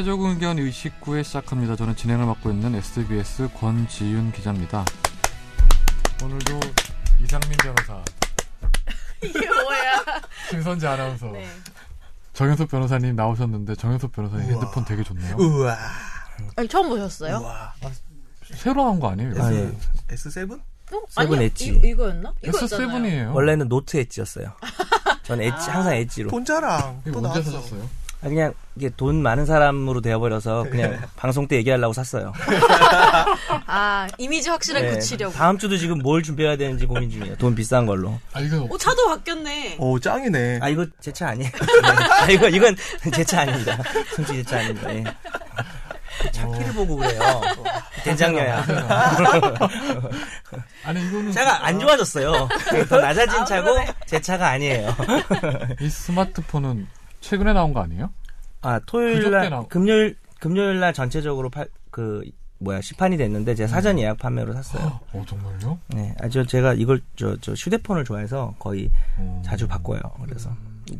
최종 의견 의식구에 시작합니다. 저는 진행을 맡고 있는 SBS 권지윤 기자입니다. 오늘도 이상민 변호사, 이게 뭐야? 김선재 아나운서, 네. 정현석 변호사님 나오셨는데 정현석 변호사님 핸드폰 되게 좋네요. 우와. 아니, 처음 보셨어요? 우와. 새로 나온 거 아니에요? 아, 예. S7? 어? Seven Edge. 이? 이거였잖아요. S7이에요. 원래는 Note Edge였어요. 전 엣지, 항상 엣지로. 돈자랑 또 언제 나왔어. 사셨어요? 아, 그냥 이게 돈 많은 사람으로 되어버려서 그냥 방송 때 얘기하려고 샀어요. 아, 이미지 확실하게 네, 굳히려고. 다음 주도 지금 뭘 준비해야 되는지 고민 중이에요. 돈 비싼 걸로. 아 이거 어, 차도 바뀌었네. 오, 짱이네. 아 이거 제 차 아니에요. 아 이거 이건 제 차 아닙니다. 솔직히 제 차 아닙니다. 예. 차 키를 보고 그래요. 된장녀야. 아니 이거는 차가 안 좋아졌어요. 더 낮아진 아, 차고 그러네. 제 차가 아니에요. 이 스마트폰은 최근에 나온 거 아니에요? 아 토요일 날 나오- 금요일 금요일 날 전체적으로 팔, 그 뭐야 시판이 됐는데 제가 사전 예약 판매로 샀어요. 어 정말요? 네, 아, 저 제가 이걸 저, 저 휴대폰을 좋아해서 거의 어. 자주 바꿔요. 그래서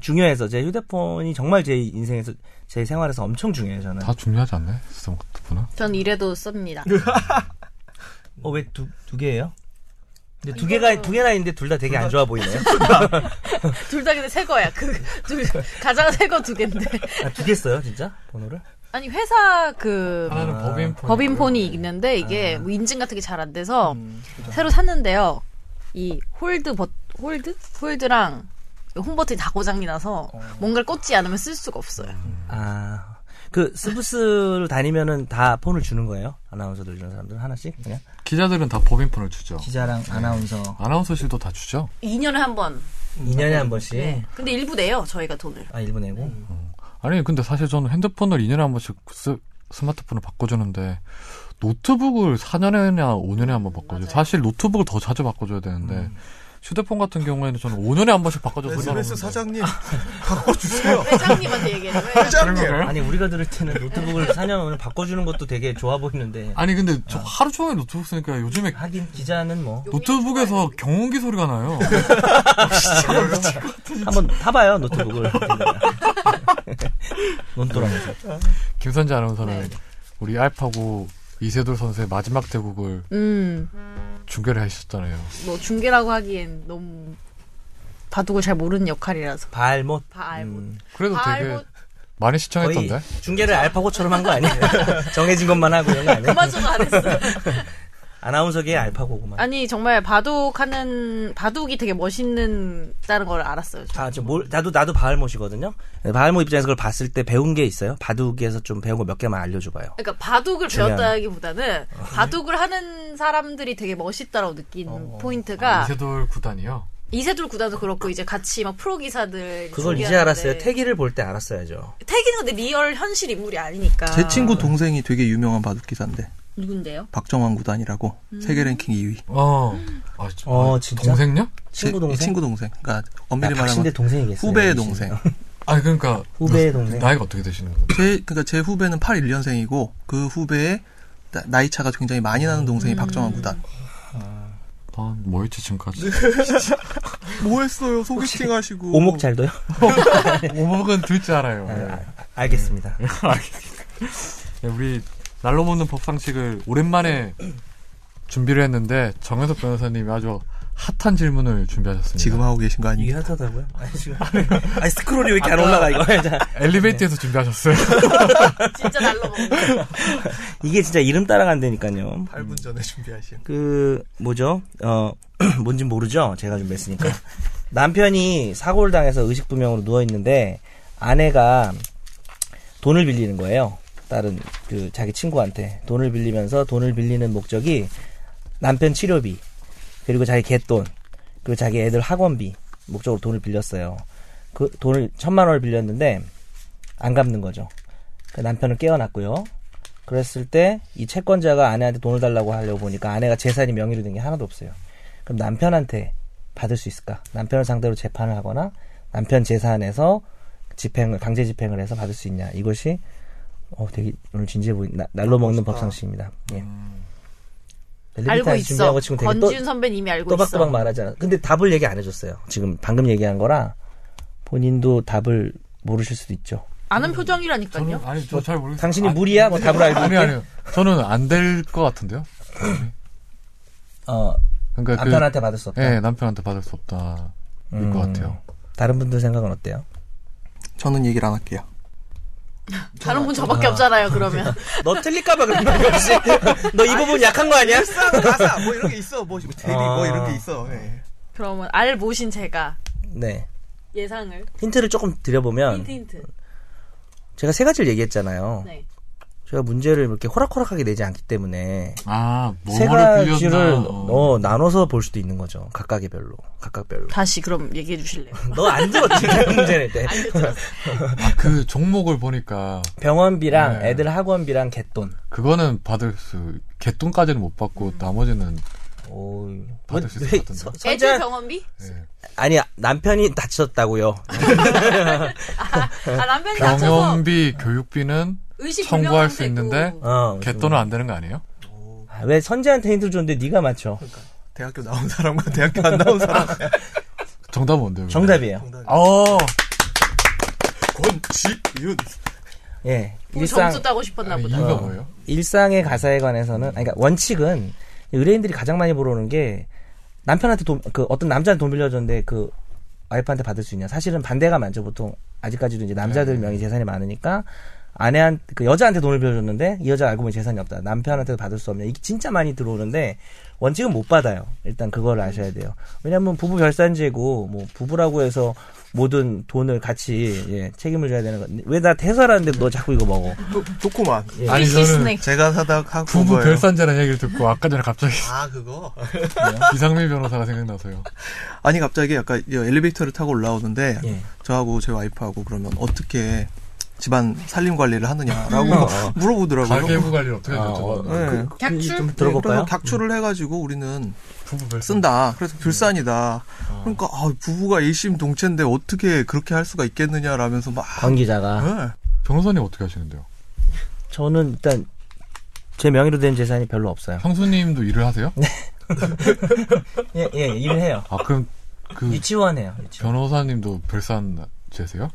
중요해서 제 휴대폰이 정말 제 인생에서 제 생활에서 엄청 중요해요. 저는. 다 중요하지 않나요? 스마트폰은? 전 이래도 씁니다. 어왜 두 두 개예요? 근데 두 개가 두 개나 있는데 둘 다 되게 안 좋아 보이네요. 둘 다 근데 새 거야. 그, 둘, 가장 새 거 두 개인데. 아, 두개 써요, 진짜 번호를? 아니, 회사 그, 하나는 법인 폰. 법인 폰이 있는데 이게 뭐 인증 같은 게 잘 안 돼서 새로 샀는데요. 이 hold 버, hold? hold랑 홈 버튼이 다 고장이 나서 뭔가를 꽂지 않으면 쓸 수가 없어요. 아, 그 스브스를 다니면은 다 폰을 주는 거예요? 아나운서들 이런 사람들 하나씩 그냥 기자들은 다 법인 폰을 주죠. 기자랑 아나운서 아나운서실도 다 주죠. 2년에 한 번. 2년에 한 번씩. 네. 근데 일부 내요, 저희가 돈을. 아 일부 내고. 아니 근데 사실 저는 핸드폰을 2년에 한 번씩 스, 스마트폰을 바꿔주는데 노트북을 4년에나 5년에 한 번 바꿔줘 요. 사실 노트북을 더 자주 바꿔줘야 되는데 휴대폰 같은 경우에는 저는 5년에 한 번씩 바꿔줘서 SBS 상관없는데. 사장님, 바꿔주세요. 회장님한테 얘기해요. 회장님. 아니 우리가 들을 때는 노트북을 4년 5년에 바꿔주는 것도 되게 좋아 보이는데 아니 근데 저 하루 종일 노트북 쓰니까 요즘에 하긴 기자는 뭐 노트북에서 경운기 소리가 나요. 한번 타봐요 노트북을 논두렁에서 김선재 아나운서는 네. 우리 알파고 이세돌 선수의 마지막 대국을 음, 중계를 하셨잖아요. 뭐 중계라고 하기엔 너무 바둑을 잘 모르는 역할이라서. 발못 다 알고. 음, 그래도 다 되게 많이 시청했던데. 중계를 알파고처럼 한 거 아니에요? 정해진 것만 하고 이런 거 아니에요? 그마저도 안 했어. 아나운서계의 알파고구만 아니 정말 바둑하는 바둑이 되게 멋있는다는 걸 알았어요. 저. 아, 저 뭘, 나도, 나도 바알못이거든요. 네, 바알못 입장에서 그걸 봤을 때 배운 게 있어요. 바둑에서 좀 배운 거 몇 개만 알려줘봐요. 그러니까 바둑을 중요한- 배웠다기보다는 바둑을 하는 사람들이 되게 멋있다라고 느낀 어. 포인트가 이세돌 구단이요. 이세돌 구단도 그렇고 이제 같이 막 프로 기사들 그걸 이제 알았어요. 택이를 볼 때 알았어야죠. 택이는 근데 real 현실 인물이 아니니까. 제 친구 동생이 되게 유명한 바둑 기사인데 누군데요? 박정환 구단이라고 세계 랭킹 2위. 어. 아, 진- 어, 아, 진짜? 동생요? 친구 제- 동생? 친구 동생. 그러니까 아, 엄밀히 말하면 동생이겠어요. 후배의 동생. 아 그러니까 후배의 동생. 나이가 어떻게 되시는 거예요? 제 그러니까 제 후배는 81년생이고 그 후배의 나- 나이 차가 굉장히 많이 나는 동생이 박정환 구단. 아, 뭐였지 지금까지? 뭐 했어요? 소개팅 하시고. 오목 잘 둬요? 오목은 들줄 알아요. 네. 아, 알겠습니다. 네, 우리 날로 먹는 법상식을 오랜만에 준비를 했는데 정현석 변호사님이 아주 핫한 질문을 준비하셨습니다. 지금 하고 계신 거 이게 아니에요? 핫하다고요? 아니, 지금. 아니, 스크롤이 왜 이렇게 안 올라가, 이거. 자, 엘리베이터에서 준비하셨어요. 진짜 날로 먹는 거. 이게 진짜 이름 따라간다니까요. 8분 전에 준비하신. 그 뭐죠? 어 뭔진 모르죠. 제가 준비했으니까. 남편이 사고를 당해서 의식부명으로 누워 있는데 아내가 돈을 빌리는 거예요. 다른 그 자기 친구한테 돈을 빌리면서 돈을 빌리는 목적이 남편 치료비 그리고 자기 갯돈 그리고 자기 애들 학원비 목적으로 돈을 빌렸어요. 그 돈을 천만 원을 빌렸는데 안 갚는 거죠. 그 남편은 깨어났고요. 그랬을 때 이 채권자가 아내한테 돈을 달라고 하려고 보니까 아내가 재산이 명의로 된 게 하나도 없어요. 그럼 남편한테 받을 수 있을까? 남편을 상대로 재판을 하거나 남편 재산에서 집행을 강제 집행을 해서 받을 수 있냐? 이것이 어 되게 오늘 진지해 보인 나- 날로 먹는 법상식입니다. 예. 알고 엘리베이터에서 준비한 있어. 또, 권지윤 선배님이 알고 또박또박 있어. 말하잖아. 근데 답을 얘기 안 해줬어요. 지금 방금 얘기한 거라 본인도 답을 모르실 수도 있죠. 아는 표정이라니까요. 저는 아니 저 잘 모르겠어요. 당신이 아, 무리야? 뭐 답을 알고 아니? 아니요. 저는 안 될 것 같은데요. 어, 그러니까 남편한테 받을 수 없다. 그, 예, 남편한테 받을 수 없다. 일 음. 것 같아요. 다른 분들 생각은 어때요? 저는 얘기를 안 할게요. 다른 분 저밖에 없잖아요. 그러면 너 틀릴까봐 그런 거 혹시? 너 이 부분 약한 거 아니야? 일상 가사 뭐 이런 게 있어. 뭐 대리 뭐 아. 이런 게 있어. 예. 그러면 알 모신 제가 네. 예상을 힌트를 조금 드려보면 힌트 힌트. 제가 세 가지를 얘기했잖아요. 네. 제가 문제를 이렇게 호락호락하게 내지 않기 때문에 아, 세 가지를 빌렸나. 어, 나눠서 볼 수도 있는 거죠. 각각의 별로. 각각별로. 다시 그럼 얘기해 주실래요? 너 안 들었지? 문제 낼 때. 아, 그 종목을 보니까 병원비랑 네. 애들 학원비랑 개돈. 그거는 받을 수 개돈까지는 못 받고 나머지는 오, 받을 수 있을 왜것 같은데. 애들 병원비? 예. 아니 남편이 다쳤다고요. 아 남편이 다쳐서 병원비, 교육비는 청구할 수 있는데 상태고. 어, 개돈은 안 되는 거 아니에요? 아, 왜 선재한테 힌트 줬는데 네가 맞춰? 대학교 나온 사람과 대학교 안 나온 사람. 정답은 뭔데요? 정답이에요. 어, 권지윤. 예, 뭐 일상 점수 따고 싶었나 아니, 보다. 이유가 어. 뭐예요? 일상의 가사에 관해서는 아니, 그러니까 원칙은 의뢰인들이 가장 많이 물어오는 게 남편한테 돈, 그 어떤 남자한테 돈 빌려줬는데 그 와이프한테 받을 수 있냐. 사실은 반대가 많죠. 보통 아직까지도 이제 남자들 명의 재산이 많으니까 아내한 그 여자한테 돈을 빌려줬는데 이 여자 알고 보니 재산이 없다. 남편한테도 받을 수 없냐. 이게 진짜 많이 들어오는데 원칙은 못 받아요. 일단 그걸 아셔야 돼요. 왜냐하면 부부 결산제고 뭐 부부라고 해서 모든 돈을 같이 예, 책임을 져야 되는 건왜나 대설하는데 너 자꾸 이거 먹어. 좋구만. 아니 위시 저는. 제가 사다 하고 부부 거예요. 결산제라는 얘기를 듣고 아까 전에 갑자기 아 그거. 이상민 변호사가 생각나서요. 아니 갑자기 약간 이 엘리베이터를 타고 올라오는데 예. 저하고 제 와이프하고 그러면 어떻게 집안 살림 관리를 하느냐라고 어. 물어보더라고요. 가계부 관리를 어떻게 아, 하죠? 어, 네. 그, 객출? 좀 들어볼까요? 그래서 객출을 해가지고 우리는 부부 결산. 쓴다. 그래서 불산이다. 그러니까 아, 부부가 일심동체인데 어떻게 그렇게 할 수가 있겠느냐라면서 막. 관 기자가 네. 변호사님 어떻게 하시는데요? 저는 일단 제 명의로 된 재산이 별로 없어요. 형수님도 일을 하세요? 예, 예, 일을 해요. 아 그럼 그 유치원 해요. 유치원. 변호사님도 별산제세요?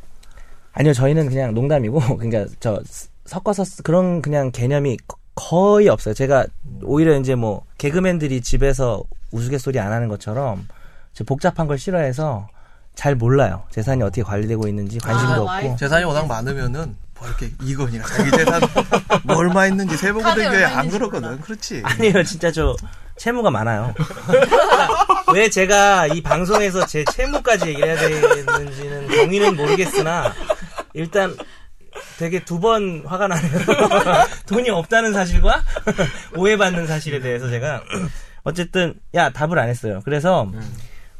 아니요, 저희는 그냥 농담이고, 그러니까 저 스- 섞어서 쓰- 그런 그냥 개념이 거- 거의 없어요. 제가 오히려 이제 뭐 개그맨들이 집에서 우스갯소리 안 하는 것처럼 저 복잡한 걸 싫어해서 잘 몰라요. 재산이 어떻게 관리되고 있는지 관심도 아, 없고. 재산이 워낙 많으면은 뭐 이렇게 이건이나 자기 재산 뭐 얼마 있는지 세보고 카드에 된게 얼마 안 있는지 그러거든. 몰라. 그렇지. 아니요, 진짜 저 채무가 많아요. 왜 제가 이 방송에서 제 채무까지 얘기를 해야 되는지는 경위는 모르겠으나 일단 되게 두 번 화가 나네요. 돈이 없다는 사실과 오해받는 사실에 대해서 제가 어쨌든 야 답을 안 했어요. 그래서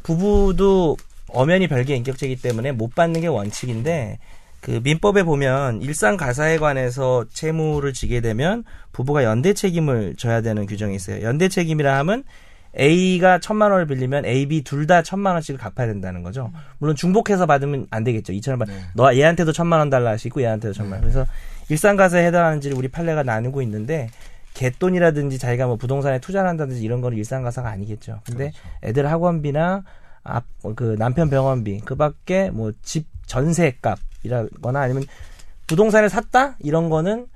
부부도 엄연히 별개 인격체이기 때문에 못 받는 게 원칙인데 그 민법에 보면 일상 가사에 관해서 채무를 지게 되면 부부가 연대 책임을 져야 되는 규정이 있어요. 연대 책임이라 하면 A가 천만 원을 빌리면 A, B 둘 다 천만 원씩을 갚아야 된다는 거죠. 물론 중복해서 받으면 안 되겠죠. 이천원 받. 네. 너 얘한테도 천만 원 달라 있고 얘한테도 천만 원. 그래서 일상 가사에 해당하는지를 우리 판례가 나누고 있는데 갯돈이라든지 자기가 뭐 부동산에 투자를 한다든지 이런 거는 일상 가사가 아니겠죠. 근데 애들 학원비나 앞, 그 남편 병원비, 그 밖에 뭐 집 전세값이라거나 아니면 부동산을 샀다? 이런 거는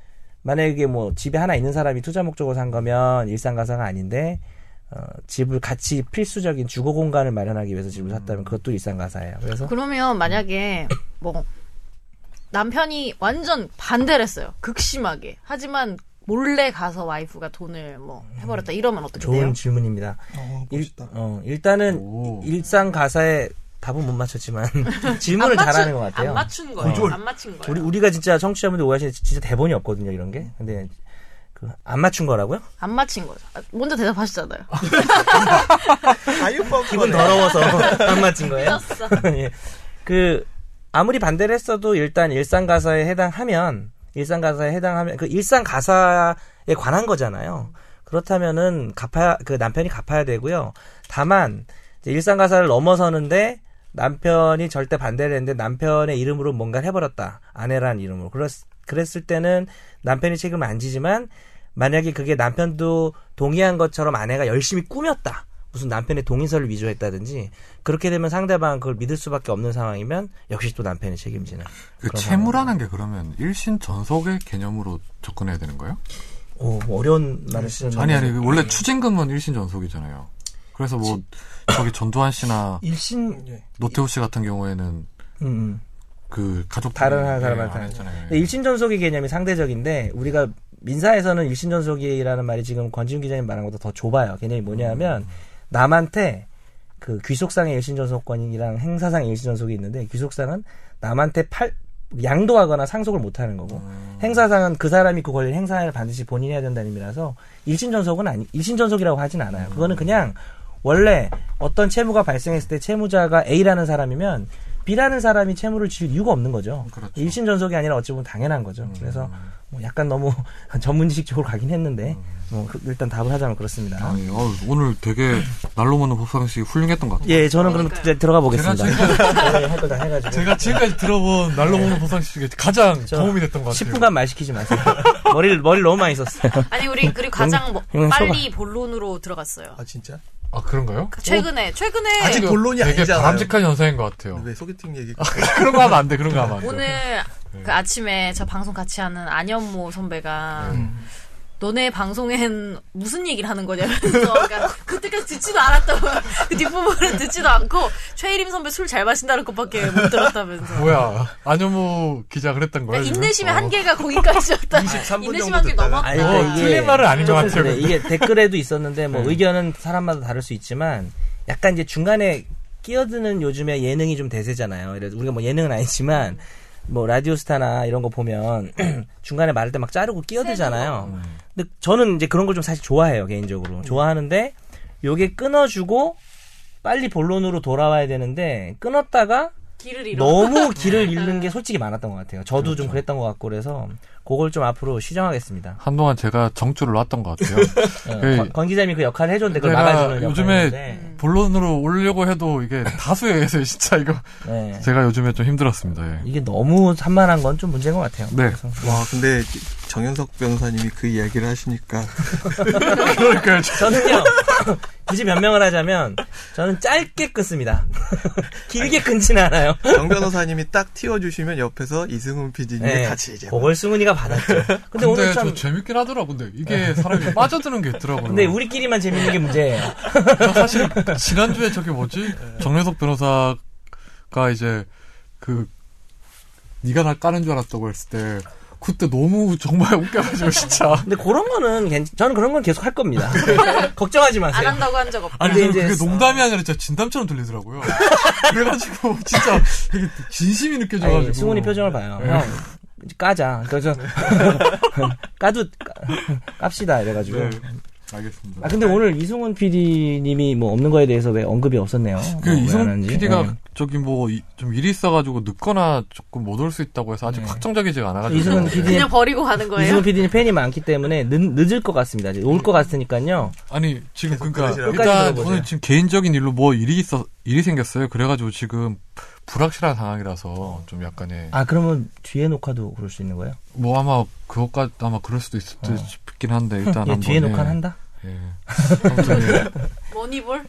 만약에 뭐 집에 하나 있는 사람이 투자 목적으로 산 거면 일상 가사가 아닌데 어, 집을 같이 필수적인 주거 공간을 마련하기 위해서 집을 샀다면 그것도 일상 가사예요. 그래서 그러면 만약에 뭐 남편이 완전 반대를 했어요. 극심하게. 하지만 몰래 가서 와이프가 돈을 뭐 해버렸다 이러면 어떻게 좋은 돼요? 질문입니다. 어, 일. 어, 일단은 오. 일상 가사에 답은 못 맞췄지만 질문을 안 맞춘- 잘하는 것 같아요. 안 맞춘 거예요. 조절. 안 맞춘 거예요. 우리 우리가 진짜 청취자분들 오해하시는 진짜 대본이 없거든요 이런 게. 근데 그 안 맞춘 거라고요? 안 맞힌 거죠. 아, 먼저 대답하시잖아요. 아유, 기분 더러워서 안 맞힌 거예요? 예. 그 아무리 반대를 했어도 일단 일상 가사에 해당하면 일상 가사에 해당하면 그 일상 가사에 관한 거잖아요. 그렇다면은 갚아야 그 남편이 갚아야 되고요. 다만 일상 가사를 넘어서는데 남편이 절대 반대를 했는데 남편의 이름으로 뭔가를 해버렸다 아내라는 이름으로 그랬, 그랬을 때는 남편이 책임을 안 지지만 만약에 그게 남편도 동의한 것처럼 아내가 열심히 꾸몄다 무슨 남편의 동의서를 위조했다든지 그렇게 되면 상대방 그걸 믿을 수밖에 없는 상황이면 역시 또 남편이 책임지는. 그 채무라는 게 그러면 일신 전속의 개념으로 접근해야 되는 거예요? 오, 뭐 어려운 말을 쓰는. 아니 아니 원래 추징금은 일신 전속이잖아요. 그래서 뭐 저기 전두환 씨나 일신 노태우 씨 같은 경우에는 음, 음. 그 가족 다른 안 사람한테 했잖아요. 근데 일신 전속의 개념이 상대적인데 우리가 민사에서는 일신전속이라는 말이 지금 권지훈 기자님 말한 것보다 더 좁아요. 개념이 뭐냐면 남한테 그 귀속상의 일신전속권이랑 행사상의 일신전속이 있는데 귀속상은 남한테 팔 양도하거나 상속을 못하는 거고 행사상은 그 사람이 그 권리를 행사를 반드시 본인이 해야 된다는 의미라서 일신전속은 아니 일신전속이라고 하진 않아요. 그거는 그냥 원래 어떤 채무가 발생했을 때 채무자가 A라는 사람이면 B라는 사람이 채무를 지을 이유가 없는 거죠. 그렇죠. 일신 전속이 아니라 어찌 보면 당연한 거죠. 그래서 뭐 약간 너무 전문 지식적으로 가긴 했는데 뭐 그- 일단 답을 하자면 그렇습니다. 아니, 어, 오늘 되게 날로 먹는 법상식 훌륭했던 것 같아요. 예, 저는 그럼 그러니까요. 이제 들어가 보겠습니다. 제가 네, 다 해가지고. 제가 지금까지 들어본 날로 먹는 법상식 중에 가장 저 도움이 됐던 것 같아요. 10분간 말 시키지 마세요. 머리를 머리를 너무 많이 썼어요. 아니 우리 그리고 가장 뭐- 빨리 본론으로 들어갔어요. 아 진짜? 아 그런가요? 최근에 최근에 아직 본론이 되게 아니잖아요. 바람직한 현상인 것 같아요. 왜 소개팅 얘기? 그런 거 하면 안 돼. 그런 거 하면 안 돼. 오늘 그 아침에 저 방송 같이 하는 안현모 선배가 음. 너네 방송엔 무슨 얘기를 하는 거냐면서 그러니까 그때까지 듣지도 않았다고 그 뒷부분을 듣지도 않고 최일임 선배 술 잘 마신다는 것밖에 못 들었다면서 뭐야 안현무 기자 그랬던 거야? 그러니까? 인내심의 어. 한계가 거기까지였다 23분 인내심 한계. 넘었다 아니, 그러니까 이게 틀린 말은 아닌 것 같아요. 근데. 이게 댓글에도 있었는데 뭐 네. 의견은 사람마다 다를 수 있지만 약간 이제 중간에 끼어드는 요즘에 예능이 좀 대세잖아요. 그래서 우리가 뭐 예능은 아니지만 뭐 라디오스타나 이런 거 보면 중간에 말할 때 막 자르고 끼어들잖아요. 음. 근데 저는 이제 그런 걸 좀 사실 좋아해요 개인적으로 좋아하는데 요게 끊어주고 빨리 본론으로 돌아와야 되는데 끊었다가 길을 잃어 너무 길을 잃는 게 솔직히 많았던 것 같아요. 저도 그렇죠. 좀 그랬던 것 같고 그래서 그걸 좀 앞으로 시정하겠습니다. 한동안 제가 정주를 놨던 것 같아요. 어, 그- 권, 권 기자님이 그 역할을 해줬는데 그걸 막아주는 요즘에 본론으로 올려고 해도 이게 다수에 의해서 진짜 이거 네. 제가 요즘에 좀 힘들었습니다. 예. 이게 너무 산만한 건 좀 문제인 것 같아요. 네. 그래서 와 근데 정현석 변호사님이 그 이야기를 하시니까 그러니까 저는요 굳이 변명을 하자면 저는 짧게 끊습니다. 길게 끊지는 않아요. 정 변호사님이 딱 튀어주시면 옆에서 이승훈 PD님이 네. 같이 이제 그걸 승훈이가 받았죠. 근데, 근데, 오늘 참저 재밌긴 하더라고. 근데 이게 사람이 빠져드는 게 있더라고요. 근데 우리끼리만 재밌는 게 문제예요. 저 사실 지난주에 저기 뭐지 정래석 변호사가 이제 그 네가 날 까는 줄 알았다고 했을 때 그때 너무 정말 웃겨가지고 진짜 근데 그런 거는 괜- 저는 그런 건 계속 할 겁니다. 걱정하지 안 마세요. 한다고 한 적 없다 아니 근데 저는 그게 이제 농담이 아니라 진짜 진담처럼 들리더라고요. 그래가지고 진짜 되게 진심이 느껴져가지고 아니, 승훈이 표정을 봐요. 네. 형 이제 까자. 그래서 까도 까- 깝시다 이래가지고. 네, 알겠습니다. 아 근데 오늘 이승훈 PD님이 뭐 없는 거에 대해서 왜 언급이 없었네요. 그 뭐, 왜 이승훈. PD가 네. 저기 뭐 좀 일이 있어가지고 늦거나 조금 못 올 수 있다고 해서 아직 네. 확정적이지가 않아가지고 이승훈 PD님 그냥 버리고 가는 거예요 이승훈 PD님 팬이 많기 때문에 늦, 늦을 것 같습니다. 올 것 같으니까요. 아니 지금 그러니까. 일단. 오늘 지금 개인적인 일로 뭐 일이 있어 일이 생겼어요. 그래가지고 지금 불확실한 상황이라서 좀 약간의 아 그러면 뒤에 녹화도 그럴 수 있는 거예요? 뭐 아마 그것까지 아마 그럴 수도 있을 듯 싶긴 한데 일단 예, 한번 뒤에 예. 녹화는 한다. 예. 예. 머니볼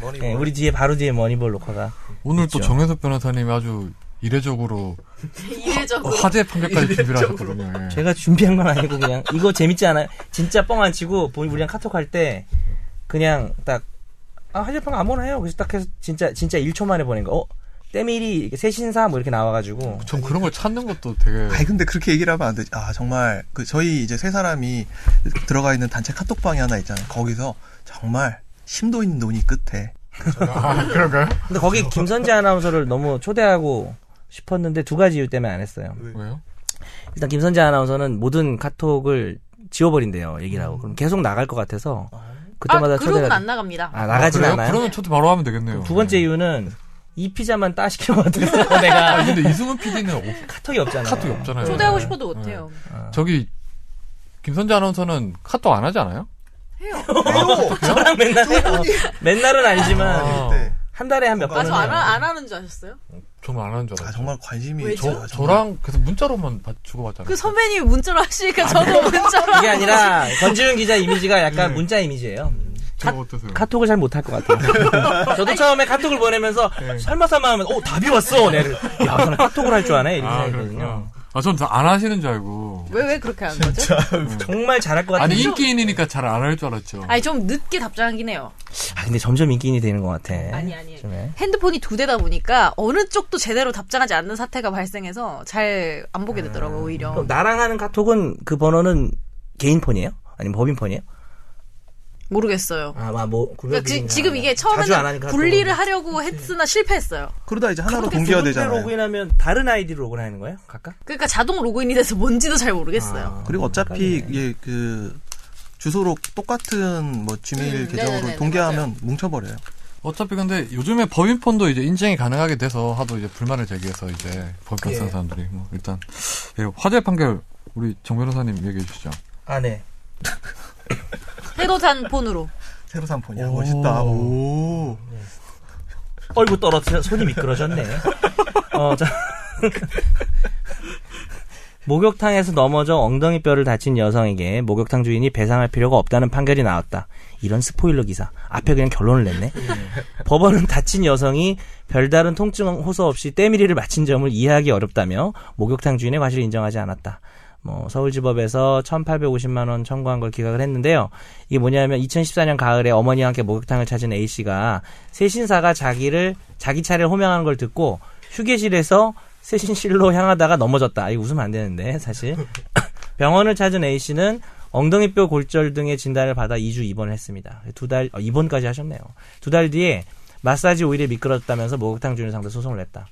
머리 예, 우리 뒤에 바로 뒤에 머니볼 녹화가. 오늘 또 있죠. 정혜석 변호사님이 아주 이례적으로 이례적으로 화 제 판결까지 준비를 하셨거든요. 예. 제가 준비한 건 아니고 그냥 이거 재밌지 않아요? 진짜 뻥 안 치고 본- 우리랑 카톡 할 때 그냥 딱 아, 하재평 아무나 해요. 그래서 딱 해서 진짜 진짜 1초 만에 보낸 거. 어? 때밀이 이렇게 새신사 뭐 이렇게 나와가지고 전 그런 걸 찾는 것도 되게 아니 근데 그렇게 얘기를 하면 안 되지. 아 정말 그 저희 이제 세 사람이 들어가 있는 단체 카톡방이 하나 있잖아요. 거기서 정말 심도 있는 논의 끝에 아, 그런가요? 근데 거기 김선재 아나운서를 너무 초대하고 싶었는데 두 가지 이유 때문에 안 했어요. 왜요? 일단 김선재 아나운서는 모든 카톡을 지워버린대요. 얘기를 하고. 그럼 계속 나갈 것 같아서 그때마다 아, 그룹은 초대가 안 나갑니다 아 나가진 그래요? 않아요. 그러면 초대 바로 하면 되겠네요. 두 번째 이유는 이 피자만 따시키는 것 같아서 내가 아, 근데 이승훈 PD는 카톡이 없잖아요. 카톡이 없잖아요. 초대하고 네. 싶어도 못해요 저기 김선재 아나운서는 카톡 안 하지 않아요? 해요 저랑 맨날 해요. 맨날은 아니지만 아. 네. 한 달에 한 몇 번은 아저 안, 해요. 하- 안 하는 줄 아셨어요? 정말 안 하는 줄아 알았어요. 정말 관심이 왜죠? 저- 저, 저랑 계속 문자로만 받- 주고 받잖아요. 그 선배님이 문자로 하시니까 저도 문자로 이게 아니라 권지윤 기자 이미지가 약간 문자 이미지예요. 저 어떠세요? 카톡을 잘 못할 것 같아요. 저도 처음에 카톡을 보내면서 설마 설마 하면 오 답이 왔어. 내를 야 저는 카톡을 할 줄 아네 이렇게 아, 생각했거든요. 그렇구나. 아, 전 안 하시는 줄 알고. 왜 왜 그렇게 하는 거죠? 정말 잘할 것 같아요. 아니, 인기인이니까 잘 안 할 줄 알았죠. 아니 좀 늦게 답장하긴 해요. 아, 근데 점점 인기인이 되는 것 같아. 아니 아니. 좀 해. 핸드폰이 두 대다 보니까 어느 쪽도 제대로 답장하지 않는 사태가 발생해서 잘 안 보게 되더라고 요 오히려. 나랑 하는 카톡은 그 번호는 개인 폰이에요? 아니면 법인 폰이에요? 모르겠어요. 아, 아, 뭐 그러니까 지, 지금 이게 처음에는 분리를. 하려고 했으나 실패했어요. 그러다 이제 하나로 동기화 되잖아요. 로그인하면 다른 아이디로 로그인하는 거예요? 각각? 그러니까 자동 로그인이 돼서 뭔지도 잘 모르겠어요. 아, 그리고 어차피. 이게 그 주소로 똑같은 뭐 지메일 음, 계정으로 네네네, 동기화하면 뭉쳐버려요. 어차피 근데 요즘에 법인폰도 이제 인증이 가능하게 돼서 하도 이제 불만을 제기해서 이제 법인폰 쓰는 예. 사람들이 뭐 일단 예, 화재 판결 우리 정 변호사님 얘기해 주시죠. 아, 네. 새로 산 폰으로. 새로 산 폰이야. 멋있다. 오. 얼굴 떨어져 손이 미끄러졌네. 어, 자. 목욕탕에서 넘어져 엉덩이 뼈를 다친 여성에게 목욕탕 주인이 배상할 필요가 없다는 판결이 나왔다. 이런 스포일러 기사. 앞에 그냥 결론을 냈네. 법원은 다친 여성이 별다른 통증 호소 없이 때밀이를 맞힌 점을 이해하기 어렵다며 목욕탕 주인의 과실을 인정하지 않았다. 뭐 서울지법에서 1,850만 원 청구한 걸 기각을 했는데요. 이게 뭐냐면 2014년 가을에 어머니와 함께 목욕탕을 찾은 A 씨가 세신사가 자기를 자기 차례를 호명하는 걸 듣고 휴게실에서 세신실로 향하다가 넘어졌다. 이거 웃으면 안 되는데 사실 병원을 찾은 A 씨는 엉덩이뼈 골절 등의 진단을 받아 2주 입원을 했습니다. 두달 어, 입원까지 하셨네요. 두 달 뒤에 마사지 오일에 미끄러졌다면서 목욕탕 주인 상대 소송을 냈다.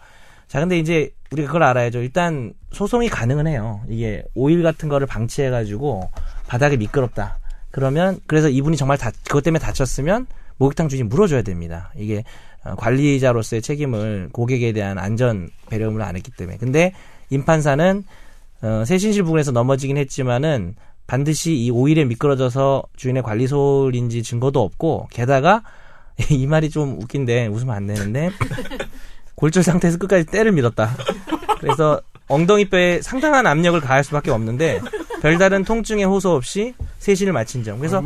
자, 근데 이제 우리가 그걸 알아야죠. 일단 소송이 가능은 해요. 이게 오일 같은 거를 방치해가지고 바닥에 미끄럽다. 그러면 그래서 이분이 정말 다 그것 때문에 다쳤으면 목욕탕 주인이 물어줘야 됩니다. 이게 어, 관리자로서의 책임을 고객에 대한 안전 배려음을 안 했기 때문에. 근데 임판사는 어, 세신실 부근에서 넘어지긴 했지만은 반드시 이 오일에 미끄러져서 주인의 관리 소홀인지 증거도 없고 게다가 이 말이 좀 웃긴데 웃으면 안 되는데 골절 상태에서 끝까지 때를 밀었다. 그래서 엉덩이뼈에 상당한 압력을 가할 수밖에 없는데 별다른 통증의 호소 없이 세신을 마친 점. 그래서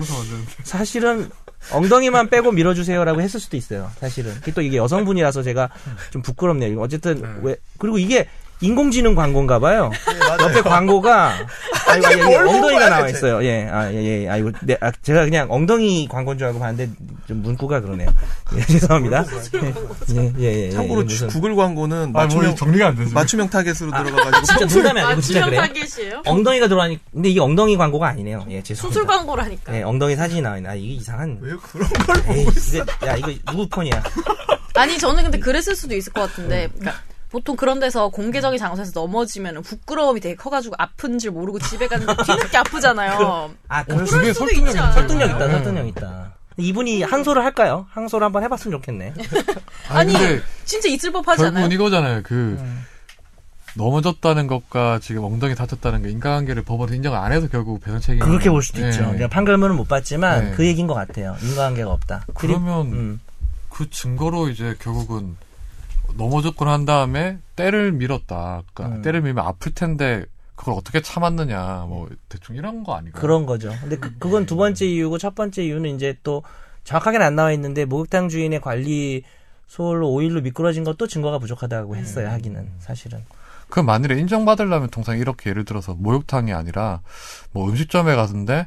사실은 엉덩이만 빼고 밀어주세요라고 했을 수도 있어요. 사실은. 또 이게 여성분이라서 제가 좀 부끄럽네요. 어쨌든 왜 그리고 이게 인공지능 광고인가 봐요. 옆에 광고가 아이고, 아니, 아니, 엉덩이가 나와 있어요. 예, 아, 예, 예. 아이고, 네, 아, 제가 그냥 엉덩이 광고인 줄 알고 봤는데 좀 문구가 그러네요. 예, 죄송합니다. 예, 예, 예. 예, 참고로 무슨- 구글 광고는 아, 뭐 맞춤형 정리가 안 되죠. 맞춤형 타겟으로 들어가가지고 진짜 농담이 아니고 진짜 그래요. 타겟이에요? 엉덩이가 들어가니 근데 이게 엉덩이 광고가 아니네요. 예, 죄송합니다. 수술 광고라니까. 예, 엉덩이 사진이 나와 있나? 아, 이게 이상한. 왜 그런 걸 에이, 보고 있어? 이거, 야, 이거 누구 폰이야? 아니 저는 근데 그랬을 수도 있을 것 같은데. 그러니까 보통 그런 데서 공개적인 장소에서 넘어지면 부끄러움이 되게 커가지고 아픈 줄 모르고 집에 갔는데 뒤늦게 아프잖아요. 아, 그럴 수 그게 수도 설득력 있지 설득력. 있다, 네. 설득력 있다. 이분이 항소를 할까요? 항소를 한번 해봤으면 좋겠네. 아니 아니, 진짜 있을 법하지 않아요? 결국은 이거잖아요. 그 넘어졌다는 것과 지금 엉덩이 다쳤다는 게 인과관계를 법원에서 인정을 안 해서 결국 배상 책임. 그렇게 볼 수도 예. 있죠. 내가 판결문은 못 봤지만 네. 그 얘기인 것 같아요. 인과관계가 없다. 그러면 음. 그 증거로 이제 결국은 넘어졌고 한 다음에 때를 밀었다. 그러니까 음. 때를 밀면 아플 텐데 그걸 어떻게 참았느냐. 뭐 대충 이런 거 아닌가요? 그런 거죠. 근데 그, 그건 두 번째 이유고 첫 번째 이유는 이제 또 정확하게는 안 나와 있는데 목욕탕 주인의 관리 소홀로 오일로 미끄러진 것도 증거가 부족하다고 했어요. 하기는 사실은. 그 만일에 인정받으려면 통상 이렇게 예를 들어서 목욕탕이 아니라 뭐 음식점에 갔는데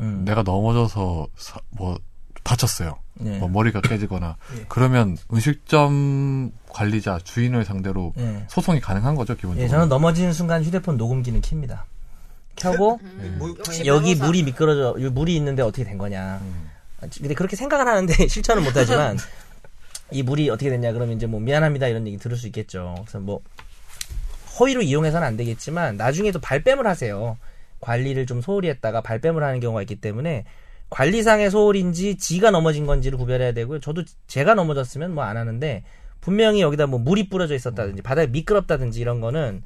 음. 내가 넘어져서 사- 뭐 다쳤어요. 네. 뭐 머리가 깨지거나 예. 그러면 음식점 관리자 주인을 상대로 예. 소송이 가능한 거죠 기본적으로. 예, 저는 넘어지는 순간 휴대폰 녹음기는 킵니다. 켜고 음, 목욕탕에 역시 여기. 물이 미끄러져 물이 있는데 어떻게 된 거냐. 음. 근데 그렇게 생각은 하는데 실천은 못하지만 이 물이 어떻게 됐냐 그러면 이제 뭐 미안합니다 이런 얘기 들을 수 있겠죠. 그래서 뭐 허위로 이용해서는 안 되겠지만 나중에도 발뺌을 하세요. 관리를 좀 소홀히 했다가 발뺌을 하는 경우가 있기 때문에 관리상의 소홀인지 지가 넘어진 건지를 구별해야 되고요. 저도 제가 넘어졌으면 뭐 안 하는데 분명히 여기다 뭐 물이 뿌려져 있었다든지 바닥에 미끄럽다든지 이런 거는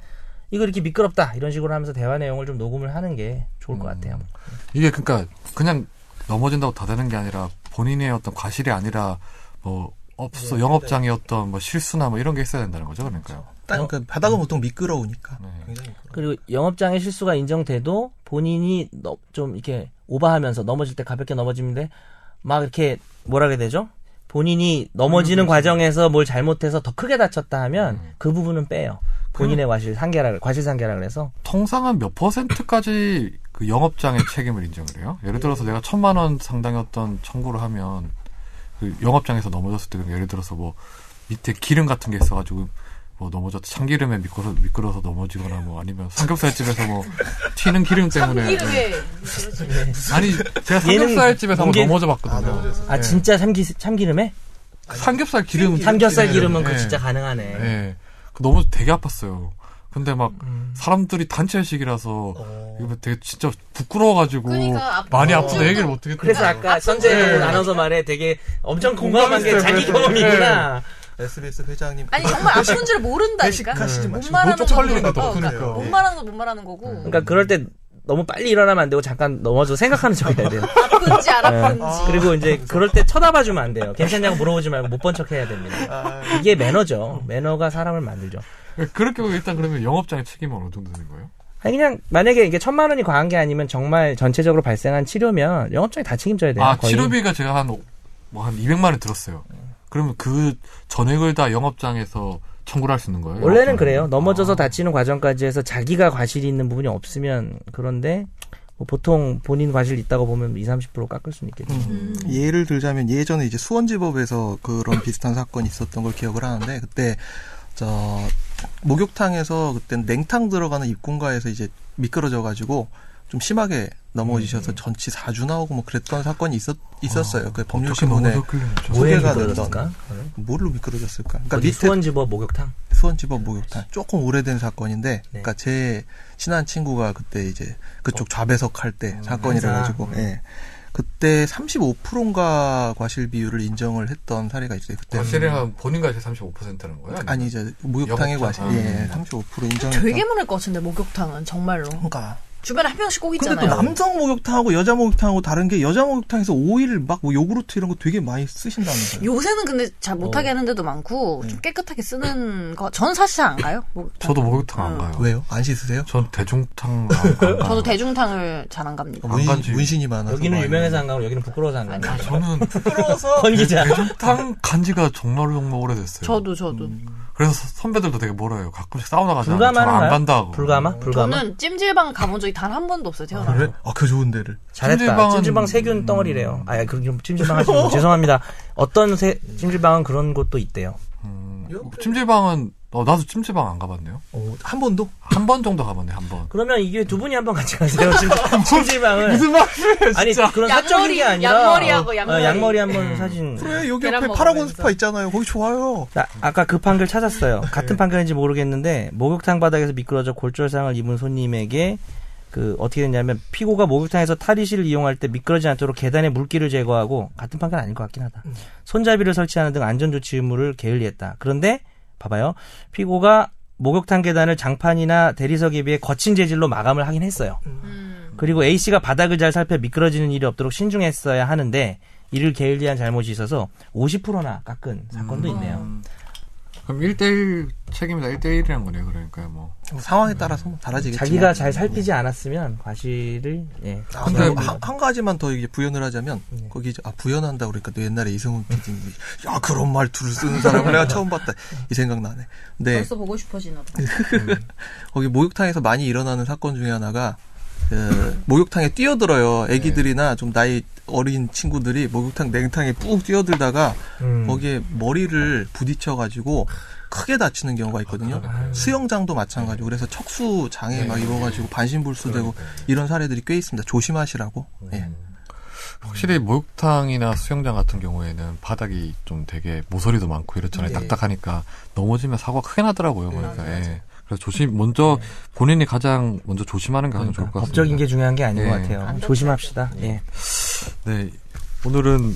이거 이렇게 미끄럽다 이런 식으로 하면서 대화 내용을 좀 녹음을 하는 게 좋을 것 같아요. 이게 그러니까 그냥 넘어진다고 다 되는 게 아니라 본인의 어떤 과실이 아니라 뭐 없어 영업장의 어떤 뭐 실수나 뭐 이런 게 있어야 된다는 거죠 그러니까요. 딱, 그러니까 바닥은 보통 미끄러우니까. 네. 그리고 영업장의 실수가 인정돼도 본인이 너- 좀 이렇게 오버하면서 넘어질 때 가볍게 넘어지는데 막 이렇게 뭐라 그래야 되죠? 본인이 넘어지는 과정에서 뭘 잘못해서 더 크게 다쳤다 하면 그 부분은 빼요. 본인의 과실 상계라 과실 상계라 그래서 통상 한 몇 퍼센트까지 그 영업장의 책임을 인정을 해요? 예를 들어서 내가 천만 원 상당의 어떤 청구를 하면 그 영업장에서 넘어졌을 때 예를 들어서 뭐 밑에 기름 같은 게 있어가지고 뭐 넘어졌 참기름에 미끄러 미끄러서 넘어지거나 뭐 아니면 삼겹살집에서 뭐 튀는 기름 때문에 이름에 아니 제가 삼겹살집에서 한번 넘어져 봤거든요. 아 진짜 참기 참기름에 삼겹살 기름 삼겹살 기름은 그 네. 진짜 가능하네. 예. 그 너무 되게 아팠어요. 근데 막 음. 사람들이 단체식이라서 이거 되게 진짜 부끄러워가지고 그러니까 앞- 많이 어. 아프다 얘기를 못 하겠더라고요. 그래서 아까 선재하고 나눠서 말해 되게 엄청 공감한 게 자기 경험이구나. SBS 회장님 아니 정말 아픈 줄 모른다니까. 회식하시지 못 마시고 말하는 털리는 모르고, 것도 그러니까. 못 말하는 건못 말하는 거고. 그러니까 그럴 때 너무 빨리 일어나면 안 되고 잠깐 넘어져 생각하는 척 해야 돼요. 아픈지 안 아픈지. 그리고 이제 그럴 때 쳐다봐 주면 안 돼요. 괜찮냐고 물어보지 말고 못 본 척 해야 됩니다. 아, 이게 매너죠. 매너가 사람을 만들죠. 그럴 경우 일단 그러면 영업장의 책임은 어느 정도 되는 거예요? 아니 그냥 만약에 이게 천만 원이 과한 게 아니면 정말 전체적으로 발생한 치료면 영업장이 다 책임져야 돼요. 아 거의. 치료비가 제가 한 뭐한 200만 원 들었어요. 그러면 그 전액을 다 영업장에서 청구를 할 수 있는 거예요? 원래는? 그래요. 넘어져서 아. 다치는 과정까지 해서 자기가 과실이 있는 부분이 없으면 그런데 뭐 보통 본인 과실 있다고 보면 2, 30% 깎을 수는 있겠죠. 음. 예를 들자면 예전에 이제 수원지법에서 그런 비슷한 사건이 있었던 걸 기억을 하는데 그때 저 목욕탕에서 그때 냉탕 들어가는 입군가에서 이제 미끄러져 가지고 좀 심하게 넘어지셔서 음. 전치 4주 나오고 뭐 그랬던 사건이 있었 있었어요. 그 어떻게 법률신문에 소개가 미끄러졌을까? 뭘로 미끄러졌을까? 그러니까 밑에 수원지법 목욕탕? 수원지법 목욕탕 조금 오래된 사건인데, 네. 그러니까 제 친한 친구가 그때 이제 그쪽 좌배석 할때 사건이라 한사. 가지고, 예. 그때 35%인가 과실 비율을 인정을 했던 사례가 있어요. 그때 과실이랑 본인 과실 35%는 거예요? 아니면? 아니 이제 목욕탕의 과실, 영업장. 예, 35% 인정했던. 되게 많을 것 같은데 목욕탕은 정말로. 그러니까. 주변에 한 명씩 꼭 근데 있잖아요. 또 남성 목욕탕하고 여자 목욕탕하고 다른 게 여자 목욕탕에서 오일 막 뭐 요구르트 이런 거 되게 많이 쓰신다면서요. 요새는 근데 잘 못하게 어. 하는 데도 많고 네. 좀 깨끗하게 쓰는 거. 저는 사실 잘안 가요. 목욕탕. 저도 목욕탕 안 음. 가요. 왜요? 안 씻으세요? 전 대중탕 안, 안 가요. 저도 대중탕을 잘 안 갑니다. 안 간지. 문신, 문신이 많아서. 여기는 막 유명해서 안 가고 여기는 부끄러워서 안 가고. 저는 부끄러워서. 권 기자. 대중탕 간지가 정말 정말 오래됐어요. 저도 저도. 그래서 선배들도 되게 뭐라요. 가끔씩 사우나 가잖아요. 불가마는 저는 안 가요? 간다고. 불가마? 불가마? 저는 찜질방 가본 적이 단 한 번도 없어요. 태어나서. 그래? 아, 그 좋은 데를. 잘했다. 찜질방은- 찜질방 세균 덩어리래요. 아, 그 찜질방 하시는 분 죄송합니다. 어떤 세, 찜질방은 그런 곳도 있대요. 음, 찜질방은 어, 나도 찜질방 안 가봤네요. 어, 한 번도? 한 번 정도 가봤네 한 번. 그러면 이게 두 분이 한 번 같이 가세요. 찜- 찜질방을. 무슨 말이에요, 아니 그런 사적인 게 양머리, 아니라 양머리하고 어, 양머리. 양머리 한 번 사진. 그래, 여기 옆에. 파라곤 스파 있잖아요. 거기 좋아요. 나 아까 그 판결 찾았어요. 같은 판결인지 모르겠는데 목욕탕 바닥에서 미끄러져 골절상을 입은 손님에게 그 어떻게 됐냐면 피고가 목욕탕에서 탈의실을 이용할 때 미끄러지지 않도록 계단에 물기를 제거하고 같은 판결 아닌 것 같긴 하다. 손잡이를 설치하는 등 안전 조치 의무를 게을리했다. 그런데 봐봐요. 피고가 목욕탕 계단을 장판이나 대리석에 비해 거친 재질로 마감을 하긴 했어요. 음. 그리고 A 씨가 바닥을 잘 살펴 미끄러지는 일이 없도록 신중했어야 하는데 이를 게을리한 잘못이 있어서 50%나 깎은 사건도 있네요. 음. 그럼 1대1 책임이다 1대1이란 거네요. 그러니까 뭐. 뭐 상황에 따라서 뭐 달라지겠지만. 자기가 잘 살피지 않았으면 과실을 예. 아, 근데 한, 한 가지만 더 이제 부연을 하자면 네. 거기 이제 아 부연한다 그러니까 또 옛날에 이승훈 PD님이 야 그런 말투를 쓰는 사람을 내가 처음 봤다 이 생각 나네. 근데 벌써 보고 싶어지나 봐. 거기 목욕탕에서 많이 일어나는 사건 중에 하나가 그 목욕탕에 뛰어들어요. 애기들이나 좀 나이 어린 친구들이 목욕탕 냉탕에 푹 뛰어들다가 음. 거기에 머리를 부딪혀 가지고 크게 다치는 경우가 있거든요. 수영장도 마찬가지고 그래서 척수 장애 막 입어가지고 반신불수되고 이런 사례들이 꽤 있습니다. 조심하시라고. 예. 확실히 목욕탕이나 수영장 같은 경우에는 바닥이 좀 되게 모서리도 많고 이렇잖아요. 네. 딱딱하니까 넘어지면 사고가 크게 나더라고요. 그러니까 예. 그래서 조심 먼저 본인이 가장 먼저 조심하는 게 가장 좋을 것 같습니다. 법적인 게 중요한 게 아닌 예. 것 같아요. 조심합시다. 예. 네. 오늘은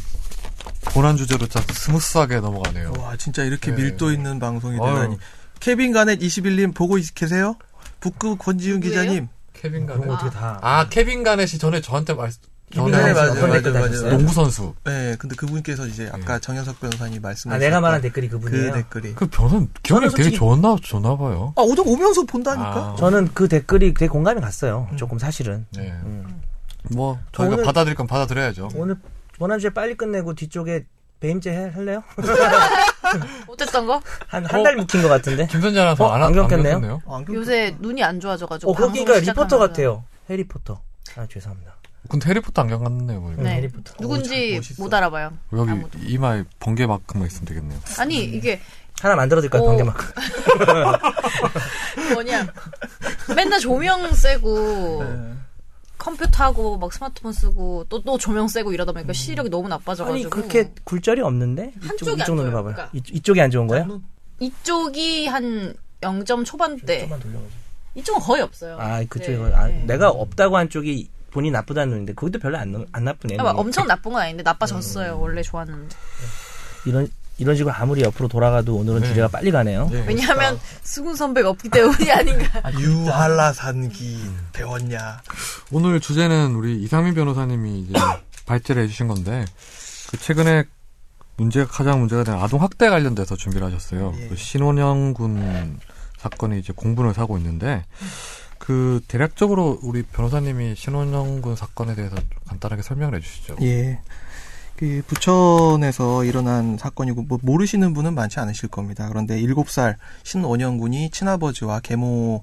고난 주제로 참 스무스하게 넘어가네요. 와 진짜 이렇게 네. 밀도 있는 방송이. 되다니. 케빈 가넷 21님 보고 있- 계세요? 북구 권지윤? 기자님. 케빈 거 가넷. 어떻게 다. 아 케빈 가넷이 전에 저한테 말 전에 네, 맞아요, 맞아요, 맞아요. 농구 선수. 네, 근데 그분께서 이제 아까 정현석 변호사님 말씀하신 아, 내가 말한 댓글이 그분이에요. 그 댓글이. 그 변호 기억이 되게 좋았나 좋나 봐요. 아 오늘 오면서 본다니까. 아. 저는 그 댓글이 되게 공감이 갔어요. 조금 사실은. 네. 음. 뭐 저희가 오늘- 받아들일 건 받아들여야죠. 오늘 원한주에 빨리 끝내고 뒤쪽에 배임죄 해- 할래요? 어땠던 거? 한 한 달 묵힌 것 같은데. 김선재 아나운서 어, 안, 안? 어, 안경 요새 눈이 안 좋아져가지고 어, 거기가 리포터. 같아요. 해리포터. 아, 죄송합니다. 근데 해리포터 안경 같네요. 보니까. 네. 해리포터. 누군지 오. 못 알아봐요. 여기 아무도. 이마에 번개만큼만 있으면 되겠네요. 아니 이게 하나 만들어드릴까요? 오. 번개만큼. 뭐냐 맨날 조명 세고 네. 컴퓨터 하고 막 스마트폰 쓰고 또 또 조명 세고 이러다 보니까 시력이 너무 나빠져가지고 아니, 그렇게 굴절이 없는데? 이쪽, 한쪽이 이쪽 안 눈을. 봐봐요. 그러니까. 이, 이쪽이 안 좋은 거예요? 이쪽이 한 0점 초반대. 이쪽은 거의 없어요. 아, 그쪽이 네, 거의- 아, 네. 내가 없다고 한 쪽이 본인이 나쁘다는 눈인데, 그것도 별로 안, 안 나쁘네. 아, 막 엄청 나쁜 건 아닌데 나빠졌어요. 원래 좋았는데. 이런, 이런 식으로 아무리 옆으로 돌아가도 오늘은 네. 주제가 빨리 가네요. 네. 왜냐하면 수군 선배가 없기 때문이 아닌가. 유한라산기 배웠냐? 오늘 주제는 우리 이상민 변호사님이 이제 발제를 해주신 건데 그 최근에 문제가 가장 문제가 된 아동 학대 관련돼서 준비를 하셨어요. 예. 그 신원영 군 사건이 이제 공분을 사고 있는데 그 대략적으로 우리 변호사님이 신원영 군 사건에 대해서 좀 간단하게 설명을 해주시죠. 예. 그 부천에서 일어난 사건이고 뭐 모르시는 분은 많지 않으실 겁니다. 그런데 7살 신원영 군이 친아버지와 계모의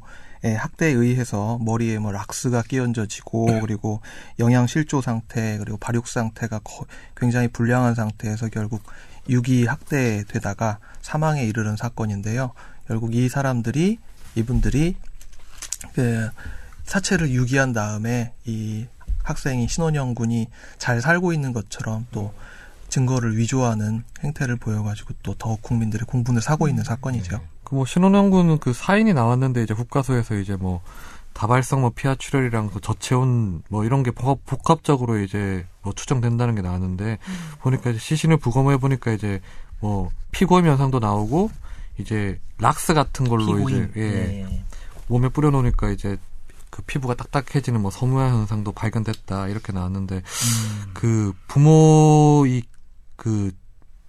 학대에 의해서 머리에 뭐 락스가 끼얹어지고 그리고 영양 실조 상태 그리고 발육 상태가 거- 굉장히 불량한 상태에서 결국 유기 학대되다가 사망에 이르는 사건인데요. 결국 이 사람들이 이분들이 그 사체를 유기한 다음에 이 학생이 신원영 군이 잘 살고 있는 것처럼 또 증거를 위조하는 행태를 보여가지고 또더 국민들의 공분을 사고 있는 사건이죠. 그뭐 신원영 군은 그 사인이 나왔는데 이제 국가소에서 이제 뭐 다발성 뭐 피하 출혈이랑 그 저체온 뭐 이런 게 복합, 복합적으로 이제 뭐 추정된다는 게 나왔는데 보니까 이제 시신을 부검해 보니까 이제 뭐 피고임 현상도 나오고 이제 락스 같은 걸로 피고인. 이제 예, 네. 몸에 뿌려놓으니까 이제 그 피부가 딱딱해지는 뭐 섬유화 현상도 발견됐다 이렇게 나왔는데 음. 그 부모 이그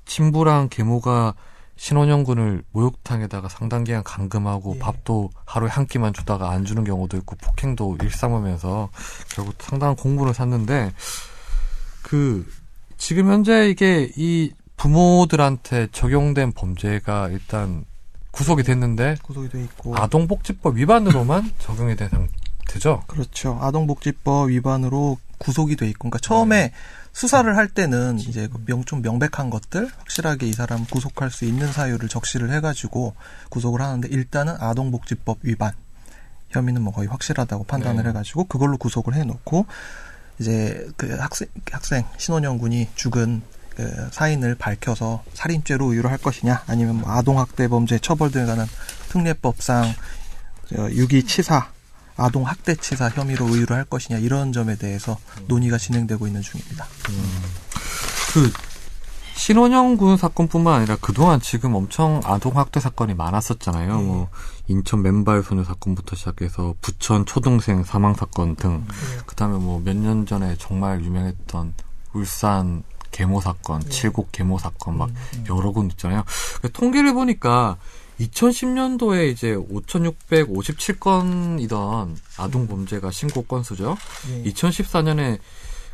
친부랑 계모가 신원영 군을 목욕탕에다가 상당 기간 감금하고 예. 밥도 하루에 한 끼만 주다가 안 주는 경우도 있고 폭행도 일삼으면서 결국 상당한 공분을 샀는데 그 지금 현재 이게 이 부모들한테 적용된 범죄가 일단 구속이 됐는데 구속이 돼 있고 아동복지법 위반으로만 적용이 된 상태죠. 그렇죠. 아동복지법 위반으로 구속이 돼 있고, 그러니까 처음에 수사를 할 때는 이제 그 명, 좀 명백한 것들, 확실하게 이 사람 구속할 수 있는 사유를 적시를 해가지고 구속을 하는데 일단은 아동복지법 위반 혐의는 뭐 거의 확실하다고 판단을 네. 해가지고 그걸로 구속을 해놓고 이제 그 학생 학생 신원영 군이 죽은 그 사인을 밝혀서 살인죄로 의유를 할 것이냐 아니면 뭐 아동학대 범죄 처벌 등에 관한 특례법상 저 유기치사 아동학대치사 혐의로 의유를 할 것이냐 이런 점에 대해서 논의가 진행되고 있는 중입니다. 그 신원영 군 사건뿐만 아니라 그동안 지금 엄청 아동 학대 사건이 많았었잖아요. 네. 뭐 인천 맨발 소녀 사건부터 시작해서 부천 초등생 사망 사건 등 그다음에 뭐 몇 년 전에 정말 유명했던 울산 계모 사건, 칠곡 계모 사건 막 여러 군 있잖아요. 그 통계를 보니까 2010년도에 이제 5,657건이던 아동 범죄가 신고 건수죠. 예. 2014년에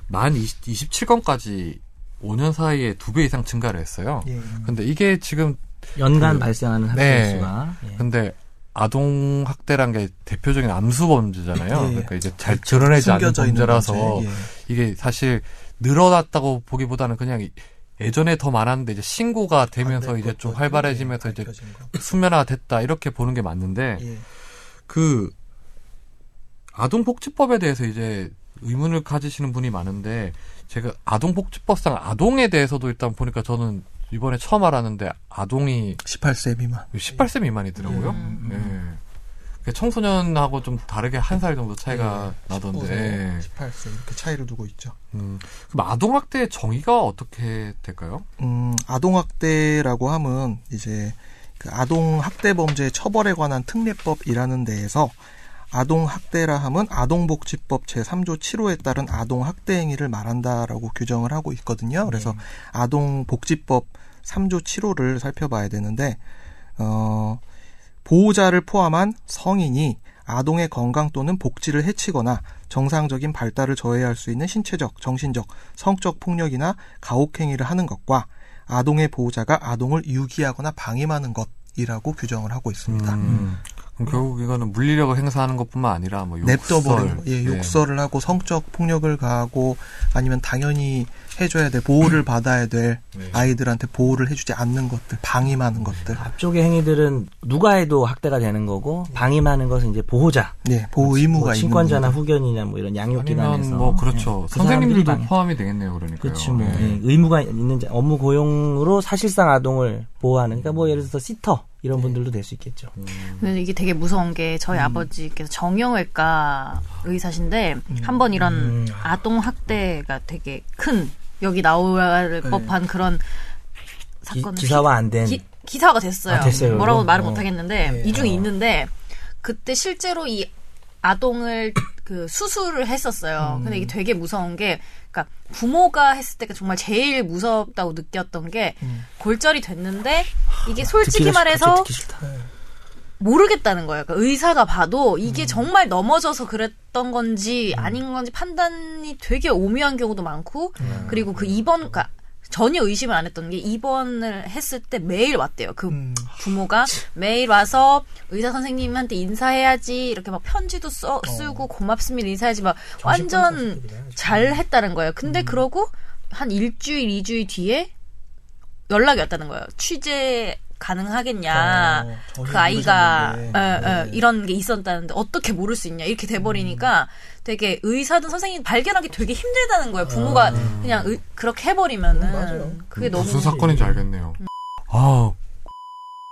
만 20, 27건까지 5년 사이에 두 배 이상 증가를 했어요. 예. 근데 이게 지금 연간 그- 발생하는 학대 네. 수가. 예. 근데 아동 학대란 게 대표적인 암수 범죄잖아요. 예. 그러니까 이제 잘 드러내지 않는 범죄라서 문제. 예. 이게 사실 늘어났다고 보기보다는 그냥 이- 예전에 더 많았는데 이제 신고가 되면서 안 이제 될좀 활발해지면서 이제 이제 밝혀진 거. 수면화 됐다 이렇게 보는 게 맞는데 예. 그 아동복지법에 대해서 이제 의문을 가지시는 분이 많은데 제가 아동복지법상 아동에 대해서도 일단 보니까 저는 이번에 처음 알았는데 아동이 18세 미만. 18세 미만이더라고요. 음. 예. 그 청소년하고 좀 다르게 한 살 정도 차이가 예. 나던데. 15세, 예. 18세 이렇게 차이를 두고 있죠. 음, 그럼 아동 학대의 정의가 어떻게 될까요? 음, 아동 학대라고 하면 이제 그 아동 학대 범죄 처벌에 관한 특례법이라는 데에서 아동 학대라 하면 아동복지법 제3조 7호에 따른 아동 학대 행위를 말한다라고 규정을 하고 있거든요. 그래서 아동복지법 3조 7호를 살펴봐야 되는데 어 보호자를 포함한 성인이 아동의 건강 또는 복지를 해치거나 정상적인 발달을 저해할 수 있는 신체적, 정신적, 성적 폭력이나 가혹행위를 하는 것과 아동의 보호자가 아동을 유기하거나 방임하는 것이라고 규정을 하고 있습니다. 음. 그럼 결국 이거는 물리력을 행사하는 것뿐만 아니라 뭐 냅둬 버리는 욕설, 거. 예, 욕설을 하고 성적 폭력을 가하고 아니면 당연히 해줘야 될 보호를 받아야 될 네. 아이들한테 보호를 해주지 않는 것들, 방임하는 것들. 앞쪽의 행위들은 누가 해도 학대가 되는 거고 방임하는 것은 이제 보호자, 네, 보호 의무가 뭐 있는 친권자나. 후견이나 뭐 이런 양육기관에서 뭐 그렇죠. 그 선생님들도 사람들이 포함이 되겠네요. 그러니까요. 그렇죠. 뭐 네. 예, 의무가 있는 자- 업무 고용으로 사실상 아동을 보호하는 그러니까 뭐 예를 들어서 시터 이런 분들도 될 수 있겠죠. 근데 이게 되게 무서운 게 저희 아버지께서 정형외과 의사신데 한번 이런 음. 아동 학대가 되게 큰 여기 나올 법한 그런 기, 사건을 기사화 안 된. 기, 기사가 됐어요. 아, 됐어요, 뭐라고 이거? 말을 어. 못 하겠는데 네. 이 중에 어. 있는데 그때 실제로 이 아동을 그 수술을 했었어요. 근데 이게 되게 무서운 게 그러니까 부모가 했을 때가 정말 제일 무섭다고 느꼈던 게 골절이 됐는데 이게 솔직히 듣기가 싫- 말해서. 모르겠다는 거예요. 그러니까 의사가 봐도 이게 정말 넘어져서 그랬던 건지 아닌 건지 판단이 되게 오묘한 경우도 많고 그리고 그 입원 그러니까 전혀 의심을 안 했던 게 입원을 했을 때 매일 왔대요. 그 음. 부모가 매일 와서 의사 선생님한테 인사해야지 이렇게 막 편지도 써, 쓰고 고맙습니다 인사해야지 막 완전 잘 했다는 거예요. 근데 그러고 한 일주일, 이주일 뒤에 연락이 왔다는 거예요. 취재 가능하겠냐. 어, 그 아이가. 에, 에, 네. 이런 게 있었다는데 어떻게 모를 수 있냐 이렇게 돼버리니까 되게 의사든 선생님 발견하기 되게 힘들다는 거예요. 부모가 그냥 의- 그렇게 해버리면은 그게 너무 무슨 사건인지 알겠네요. 아,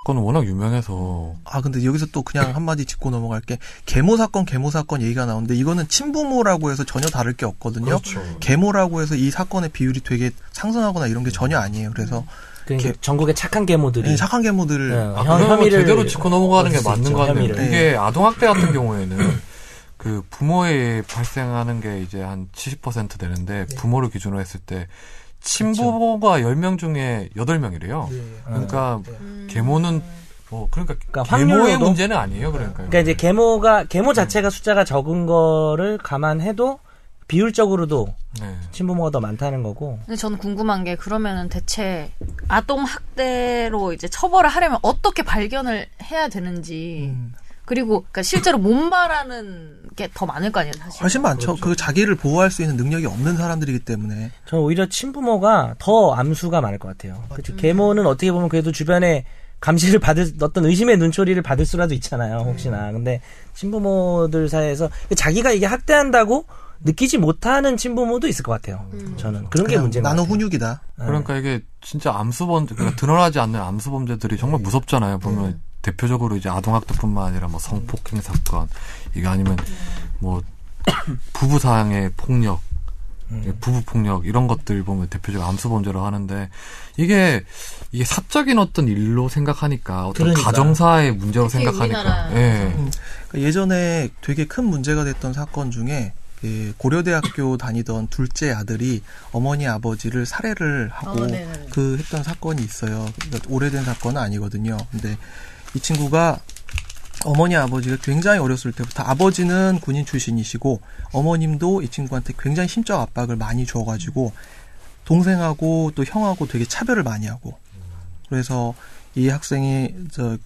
그건 워낙 유명해서 아 근데 여기서 또 그냥 한마디 짚고 넘어갈 게 계모 사건 계모 사건 얘기가 나오는데 이거는 친부모라고 해서 전혀 다를 게 없거든요. 그렇죠. 계모라고 해서 이 사건의 비율이 되게 상승하거나 이런 게 전혀 아니에요. 그래서 그러니까 개- 전국의 착한 계모들이 네, 착한 계모들을 네, 아, 혐- 혐의를 제대로 짚고 넘어가는 게 맞는 것 같네요. 혐의를. 이게 아동 학대 같은 경우에는 그 부모에 발생하는 게 이제 한 70% 되는데 네. 부모를 기준으로 했을 때 친부모가 10명 중에 8명이래요. 그러니까 음. 계모는 뭐 그러니까, 그러니까 계모의 문제는 아니에요. 그러니까. 그러니까 이제 계모가 계모 자체가 숫자가 적은 거를 감안해도 비율적으로도 네. 친부모가 더 많다는 거고 근데 저는 궁금한 게 그러면은 대체 아동 학대로 이제 처벌을 하려면 어떻게 발견을 해야 되는지 음. 그리고 그러니까 실제로 못 말하는 게 더 많을 거 아니에요 사실. 훨씬 많죠. 그 자기를 보호할 수 있는 능력이 없는 사람들이기 때문에 저는 오히려 친부모가 더 암수가 많을 것 같아요. 그치? 계모는 어떻게 보면 그래도 주변에 감시를 받을 어떤 의심의 눈초리를 받을 수라도 있잖아요. 혹시나. 근데 친부모들 사이에서 자기가 이게 학대한다고 느끼지 못하는 친부모도 있을 것 같아요. 저는 그런 게 문제인 것 나는. 훈육이다. 그러니까 이게 진짜 암수범죄, 그러니까 드러나지 않는 암수범죄들이 정말 무섭잖아요. 보면 대표적으로 이제 아동학대뿐만 아니라 뭐 성폭행 사건, 이게 아니면 뭐 부부 사항의 폭력, 부부 폭력 이런 것들 보면 대표적으로 암수 범죄로 하는데 이게 이게 사적인 어떤 일로 생각하니까 어떤 그러니까. 가정사의 문제로 생각하니까 우리나라. 예. 그러니까 예전에 되게 큰 문제가 됐던 사건 중에 그 고려대학교 다니던 둘째 아들이 어머니 아버지를 살해를 하고 어. 그 했던 사건이 있어요. 그러니까 오래된 사건은 아니거든요. 근데 이 친구가 어머니 아버지가 굉장히 어렸을 때부터 아버지는 군인 출신이시고 어머님도 이 친구한테 굉장히 심적 압박을 많이 줘가지고 동생하고 또 형하고 되게 차별을 많이 하고 그래서 이 학생이 저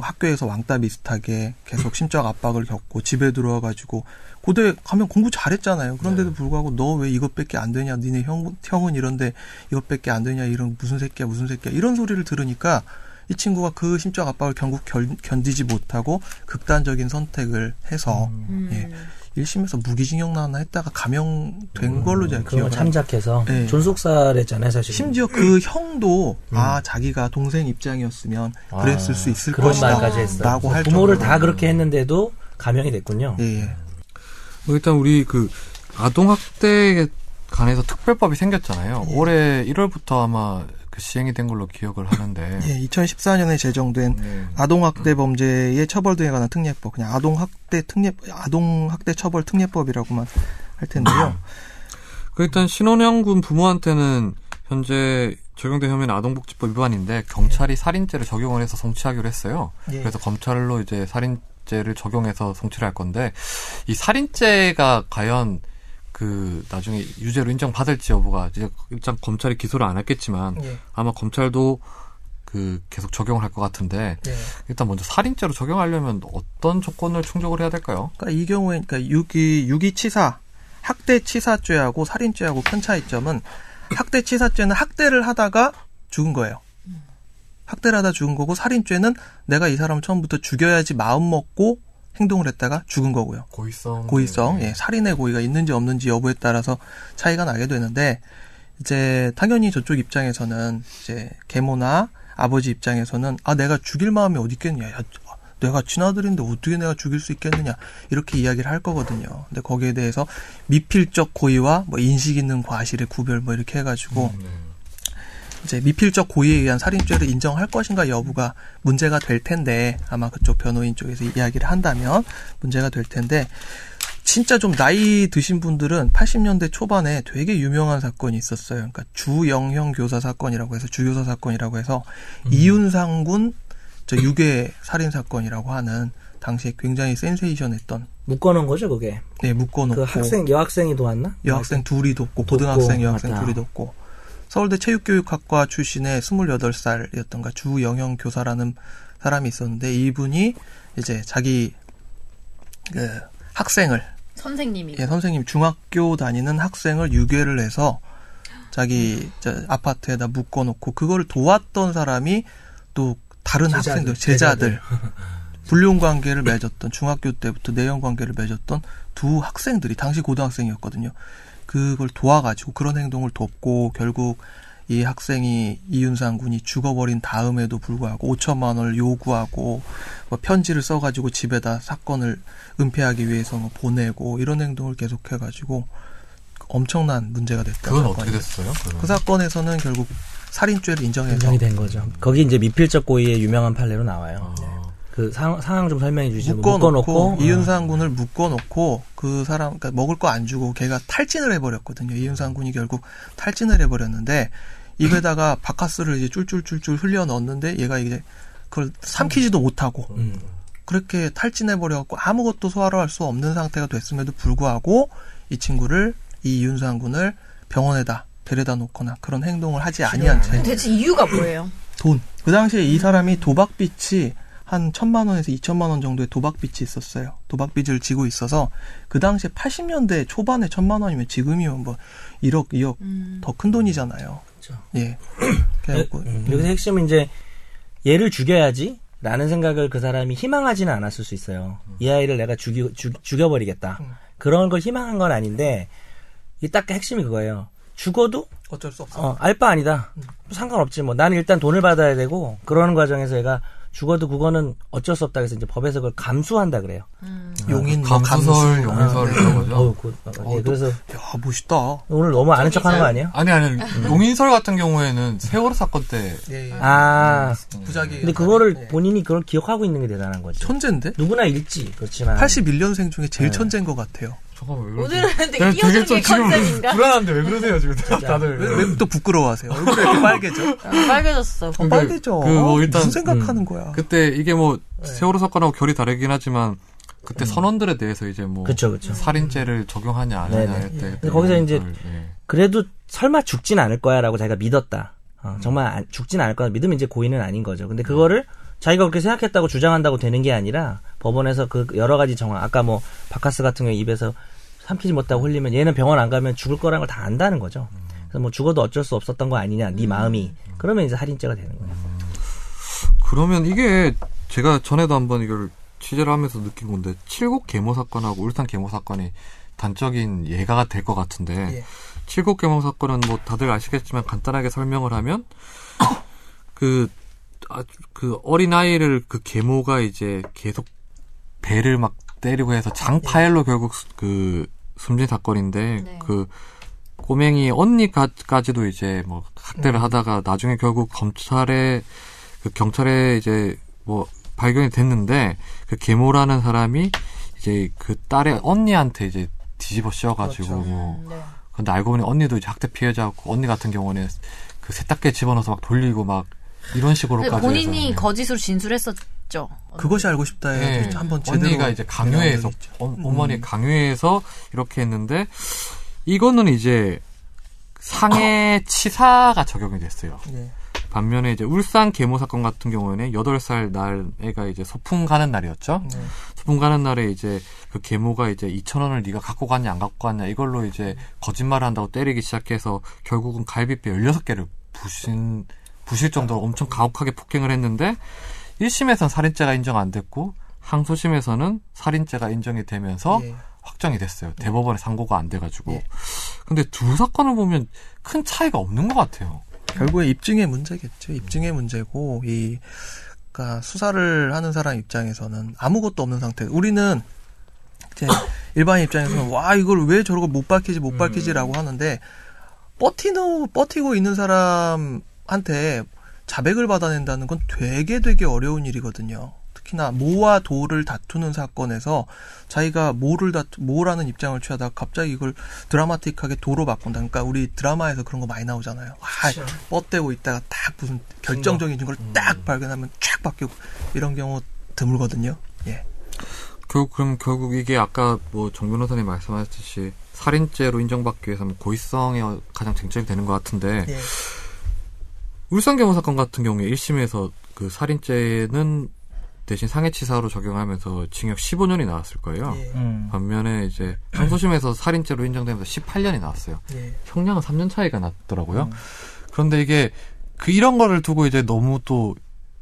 학교에서 왕따 비슷하게 계속 심적 압박을 겪고 집에 들어와가지고 고대 가면 공부 잘했잖아요. 그런데도 불구하고 너 왜 이것밖에 안 되냐? 니네 형 형은 이런데 이것밖에 안 되냐? 이런 무슨 새끼야 무슨 새끼야 이런 소리를 들으니까 이 친구가 그 심적 압박을 결국 견, 견디지 못하고 극단적인 선택을 해서 음. 예, 1심에서 무기징역 나왔나 했다가 감형된 음, 걸로 제가 기억을 합니다. 참작해서 네. 존속살했잖아요, 사실. 심지어 그 형도 아 자기가 동생 입장이었으면 그랬을 수 있을 그런 것이다 말까지 했어요. 라고 할 부모를 정도로. 다 그렇게 했는데도 감형이 됐군요. 예, 예. 뭐 일단 우리 그 아동 학대에 관해서 특별법이 생겼잖아요. 올해 1월부터 아마 그 시행이 된 걸로 기억을 하는데. 예, 2014년에 제정된 네. 아동학대 범죄의 처벌 등에 관한 특례법, 그냥 아동학대 특례, 아동학대 처벌 특례법이라고만 할 텐데요. 그 일단 신혼양군 부모한테는 현재 적용된 혐의는 아동복지법 위반인데 경찰이 살인죄를 적용을 해서 송치하기로 했어요. 예. 그래서 검찰로 이제 살인 살인죄를 적용해서 송치를 할 건데 이 살인죄가 과연 그 나중에 유죄로 인정받을지 여부가 이제 일단 검찰이 기소를 안 했겠지만 예. 아마 검찰도 그 계속 적용을 할 것 같은데 예. 일단 먼저 살인죄로 적용하려면 어떤 조건을 충족을 해야 될까요? 그러니까 이 경우에 그러니까 유기 유기치사 학대치사죄하고 살인죄하고 큰 차이점은 학대치사죄는 학대를 하다가 죽은 거예요. 학대를 하다 죽은 거고 살인죄는 내가 이 사람을 처음부터 죽여야지 마음 먹고 행동을 했다가 죽은 거고요. 고의성. 고의성, 네. 예, 살인의 고의가 있는지 없는지 여부에 따라서 차이가 나게 되는데 이제 당연히 저쪽 입장에서는 이제 계모나 아버지 입장에서는 아 내가 죽일 마음이 어디 있겠냐, 야, 내가 친아들인데 어떻게 내가 죽일 수 있겠느냐 이렇게 이야기를 할 거거든요. 근데 거기에 대해서 미필적 고의와 뭐 인식 있는 과실의 구별 뭐 이렇게 해가지고 네. 이제 미필적 고의에 의한 살인죄를 인정할 것인가 여부가 문제가 될 텐데 아마 그쪽 변호인 쪽에서 이야기를 한다면 문제가 될 텐데 진짜 좀 나이 드신 분들은 80년대 초반에 되게 유명한 사건이 있었어요. 그러니까 주영형 교사 사건이라고 해서 주교사 사건이라고 해서 이윤상 군 저 유괴 살인 사건이라고 하는 당시에 굉장히 센세이션했던 묶어놓은 거죠, 그게. 네 묶어놓고 그 학생, 여학생이 도왔나? 여학생 둘이 돕고 돕고, 고등학생 여학생 맞다. 둘이 돕고 서울대 체육교육학과 출신의 28살이었던가 주영형 교사라는 사람이 있었는데 이분이 이제 자기 그 학생을 선생님이. 예, 선생님 중학교 다니는 학생을 유괴를 해서 자기 저 아파트에다 묶어 놓고 그걸 도왔던 사람이 또 다른 제자들, 학생들 제자들 불륜 관계를 맺었던 중학교 때부터 내연 관계를 맺었던 두 학생들이 당시 고등학생이었거든요. 그걸 도와가지고 그런 행동을 돕고 결국 이 학생이 이윤상 군이 죽어버린 다음에도 불구하고 5천만 원을 요구하고 뭐 편지를 써가지고 집에다 사건을 은폐하기 위해서 뭐 보내고 이런 행동을 계속해가지고 엄청난 문제가 됐다. 그건 어떻게 됐어요? 그건? 그 사건에서는 결국 살인죄를 인정해서 인정이 된 거죠. 거기 이제 미필적 고의의 유명한 판례로 나와요. 아. 그 상, 상황 좀 설명해 주시죠. 묶어놓고, 묶어놓고 이윤상 군을 묶어놓고 그 사람 그러니까 먹을 거 안 주고 걔가 탈진을 해버렸거든요. 이윤상 군이 결국 탈진을 해버렸는데 입에다가 바카스를 이제 쫄쫄쫄쫄 흘려 넣었는데 얘가 이제 그걸 삼키지도 못하고 음. 그렇게 탈진해버려갖고 아무것도 소화를 할 수 없는 상태가 됐음에도 불구하고 이 친구를 이 이윤상 군을 병원에다 데려다 놓거나 그런 행동을 하지 아니한 채 대체 이유가 뭐예요? 돈. 그 당시에 이 사람이 도박빚이 한 천만 원에서 이천만 원 정도의 도박빚이 있었어요. 도박빚을 지고 있어서 그 당시에 80년대 초반에 천만 원이면 지금이면 뭐 1억, 2억 음. 더큰 돈이잖아요. 그렇죠. 예. 그래갖고 음, 여기서 핵심은 이제 얘를 죽여야지 라는 생각을 그 사람이 희망하지는 않았을 수 있어요. 이 아이를 내가 죽이, 죽, 죽여버리겠다. 음. 그런 걸 희망한 건 아닌데 이 딱 핵심이 그거예요. 죽어도 어쩔 수 없어. 어, 알바 아니다. 상관없지 뭐. 나는 일단 돈을 받아야 되고 그러는 과정에서 얘가 죽어도 그거는 어쩔 수 없다 그래서 이제 법에서 그걸 감수한다 그래요. 용인 뭐 감수설, 감수. 용인설 이런 거죠. 어우, 그, 어, 예, 어, 그래서 야 멋있다. 오늘 너무 아는 척하는 거 아니에요? 아니 아니 용인설 같은 경우에는 세월호 사건 때 예, 예. 아, 부작위. 근데 그거를 예. 본인이 그걸 기억하고 있는 게 대단한 거지. 천재인데? 누구나 읽지 그렇지만 81년생 중에 제일 네. 천재인 것 같아요. 잠깐만 왜? 오늘은 되게 지금 컨셉인가? 불안한데 왜 그러세요 지금 다들 왜또 부끄러워하세요? 얼굴이 이렇게 빨개져? 아, 빨개졌어. 근데 빨개져. 그 뭐 일단 무슨 생각하는 거야? 그때 이게 뭐 네. 세월호 사건하고 결이 다르긴 하지만 그때 선원들에 대해서 이제 뭐 그쵸 그쵸. 살인죄를 적용하냐 안 네네. 하냐 할 때 근데 거기서 이제 그래도 설마 죽진 않을 거야라고 자기가 믿었다. 어, 정말 안- 죽진 않을 거야 믿으면 이제 고의는 아닌 거죠. 근데 그거를 자기가 그렇게 생각했다고 주장한다고 되는 게 아니라 법원에서 그 여러 가지 정황 아까 뭐 바카스 같은 경우 입에서 삼키지 못하고 흘리면 얘는 병원 안 가면 죽을 거라는 걸 다 안다는 거죠. 그래서 뭐 죽어도 어쩔 수 없었던 거 아니냐 네 마음이 그러면 이제 살인죄가 되는 거예요. 그러면 이게 제가 전에도 한번 이걸 취재를 하면서 느낀 건데 칠곡 계모 사건하고 울산 계모 사건이 단적인 예가가 될것 같은데 예. 칠곡 계모 사건은 뭐 다들 아시겠지만 간단하게 설명을 하면 그, 아, 그 어린 아이를 그 계모가 이제 계속 배를 막 때리고 해서 장파열로 결국 수- 그 숨진 사건인데 네. 그 꼬맹이 언니까지도 이제 뭐 학대를 하다가 나중에 결국 검찰에 그 경찰에 이제 뭐 발견이 됐는데 그 계모라는 사람이 이제 그 딸의 언니한테 이제 뒤집어 씌워가지고 그렇죠. 뭐 음, 네. 근데 알고 보니 언니도 이제 학대 피해자고 언니 같은 경우는 그 세탁기에 집어넣어서 막 돌리고 막 이런 식으로까지 본인이 해서. 거짓으로 진술했었. 있죠. 그것이 알고 싶다에 네. 한번 제대로 언니가 이제 강요해서. 어, 음. 어머니 강요해서 이렇게 했는데 이거는 이제 상해 치사가 적용이 됐어요. 예. 반면에 이제 울산 계모 사건 같은 경우에는 8살 날 애가 이제 소풍 가는 날이었죠. 네. 소풍 가는 날에 이제 그 계모가 이제 2천 원을 네가 갖고 갔냐 안 갖고 갔냐 이걸로 이제 거짓말을 한다고 때리기 시작해서 결국은 갈비뼈 16개를 부신 부실 정도로 엄청 가혹하게 폭행을 했는데 1심에선 살인죄가 인정 안 됐고 항소심에서는 살인죄가 인정이 되면서 예. 확정이 됐어요. 대법원에 상고가 안 돼가지고. 예. 근데 두 사건을 보면 큰 차이가 없는 것 같아요. 결국에 입증의 문제겠죠. 입증의 문제고 이 그러니까 수사를 하는 사람 입장에서는 아무것도 없는 상태. 우리는 이제 일반 입장에서는 와 이걸 왜 저러고 못 밝히지 못 밝히지라고 하는데 버티노 버티고 있는 사람 한테 자백을 받아낸다는 건 되게 되게 어려운 일이거든요. 특히나 모와 도를 다투는 사건에서 자기가 모를 다투 모라는 입장을 취하다가 갑자기 이걸 드라마틱하게 도로 바꾼다. 그러니까 우리 드라마에서 그런 거 많이 나오잖아요. 아, 뻗대고 있다가 딱 무슨 결정적인 증거를 딱 발견하면 쫙 바뀌고 이런 경우 드물거든요. 예. 결국 그럼 결국 이게 아까 뭐 정 변호사님 말씀하셨듯이 살인죄로 인정받기 위해서는 고의성이 가장 쟁점이 되는 것 같은데 예. 울산 계모 사건 같은 경우에 1심에서 그 살인죄는 대신 상해치사로 적용하면서 징역 15년이 나왔을 거예요. 예. 음. 반면에 이제 항소심에서 살인죄로 인정되면서 18년이 나왔어요. 예. 형량은 3년 차이가 났더라고요. 그런데 이게 그 이런 거를 두고 이제 너무 또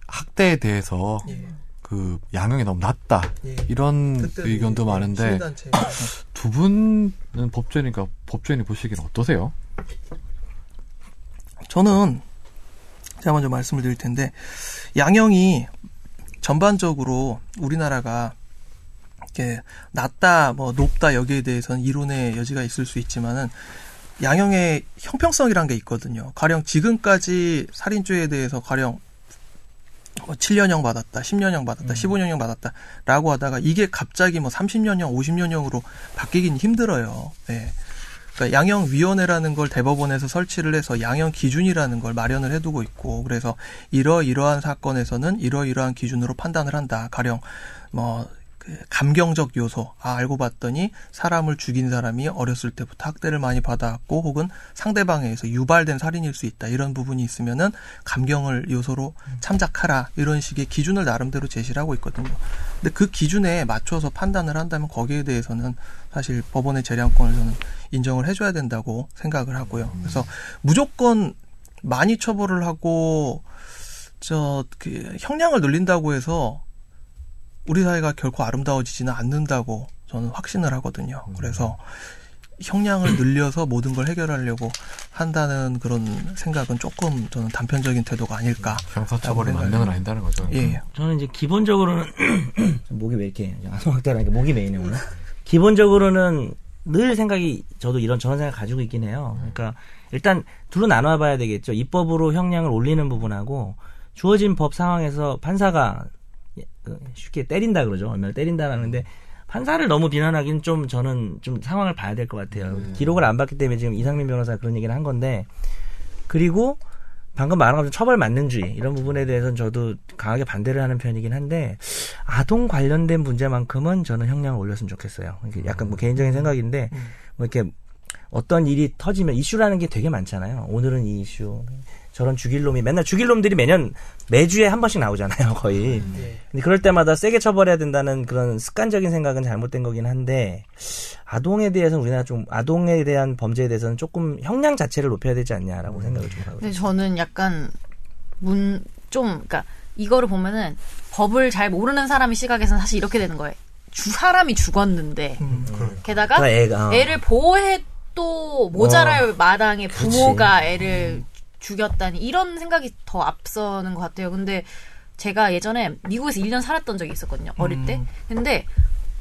학대에 대해서 예. 그 양형이 너무 낮다 예. 이런 그때는 의견도 예, 많은데 두 분은 법조인이니까 법조인이 보시기엔 어떠세요? 저는 제가 먼저 말씀을 드릴 텐데 양형이 전반적으로 우리나라가 이렇게 낮다 뭐 높다 여기에 대해서는 이론의 여지가 있을 수 있지만은 양형의 형평성이란 게 있거든요. 가령 지금까지 살인죄에 대해서 가령 뭐 7년형 받았다, 10년형 받았다, 15년형 받았다라고 하다가 이게 갑자기 뭐 30년형, 50년형으로 바뀌긴 힘들어요. 예. 그러니까 양형위원회라는 걸 대법원에서 설치를 해서 양형 기준이라는 걸 마련을 해두고 있고 그래서 이러이러한 사건에서는 이러이러한 기준으로 판단을 한다. 가령 뭐 그 감경적 요소 아 알고 봤더니 사람을 죽인 사람이 어렸을 때부터 학대를 많이 받아왔고 혹은 상대방에 의해서 유발된 살인일 수 있다 이런 부분이 있으면은 감경을 요소로 참작하라 이런 식의 기준을 나름대로 제시를 하고 있거든요. 근데 그 기준에 맞춰서 판단을 한다면 거기에 대해서는 사실 법원의 재량권을 저는 인정을 해줘야 된다고 생각을 하고요. 그래서 무조건 많이 처벌을 하고 저 그 형량을 늘린다고 해서 우리 사회가 결코 아름다워지지는 않는다고 저는 확신을 하거든요. 그래서 형량을 늘려서 모든 걸 해결하려고 한다는 그런 생각은 조금 저는 단편적인 태도가 아닐까. 형사처벌이 만면은 아닌다는 거죠. 예. 저는 이제 기본적으로는 목이 왜 이렇게 아성학대라니까 목이 메이네 오늘. 기본적으로는 늘 생각이 저도 이런 저런 생각 가지고 있긴 해요. 그러니까 일단 둘로 나눠 봐야 되겠죠. 입법으로 형량을 올리는 부분하고 주어진 법 상황에서 판사가 쉽게 때린다 그러죠. 얼마나 때린다라는데 판사를 너무 비난하기는 좀 저는 좀 상황을 봐야 될 것 같아요. 기록을 안 봤기 때문에 지금 이상민 변호사 그런 얘기를 한 건데 그리고 방금 말한 것처럼 처벌 만능주의 이런 부분에 대해서는 저도 강하게 반대를 하는 편이긴 한데 아동 관련된 문제만큼은 저는 형량을 올렸으면 좋겠어요. 약간 뭐 개인적인 생각인데 뭐 이렇게 어떤 일이 터지면 이슈라는 게 되게 많잖아요. 오늘은 이 이슈, 저런 죽일 놈이 맨날 죽일 놈들이 매년 매주에 한 번씩 나오잖아요, 거의. 예. 근데 그럴 때마다 세게 처벌해야 된다는 그런 습관적인 생각은 잘못된 거긴 한데 아동에 대해서는 우리나라 좀 아동에 대한 범죄에 대해서는 조금 형량 자체를 높여야 되지 않냐라고 생각을 좀 하거든요. 근데 저는 약간 문 좀 그러니까 이거를 보면은 법을 잘 모르는 사람의 시각에서는 사실 이렇게 되는 거예요. 주 사람이 죽었는데 음, 게다가 그 애가 어. 애를 보호해도 모자랄 마당에 부모가 애를 죽였다니 이런 생각이 더 앞서는 것 같아요. 근데 제가 예전에 미국에서 1년 살았던 적이 있었거든요. 어릴 때. 근데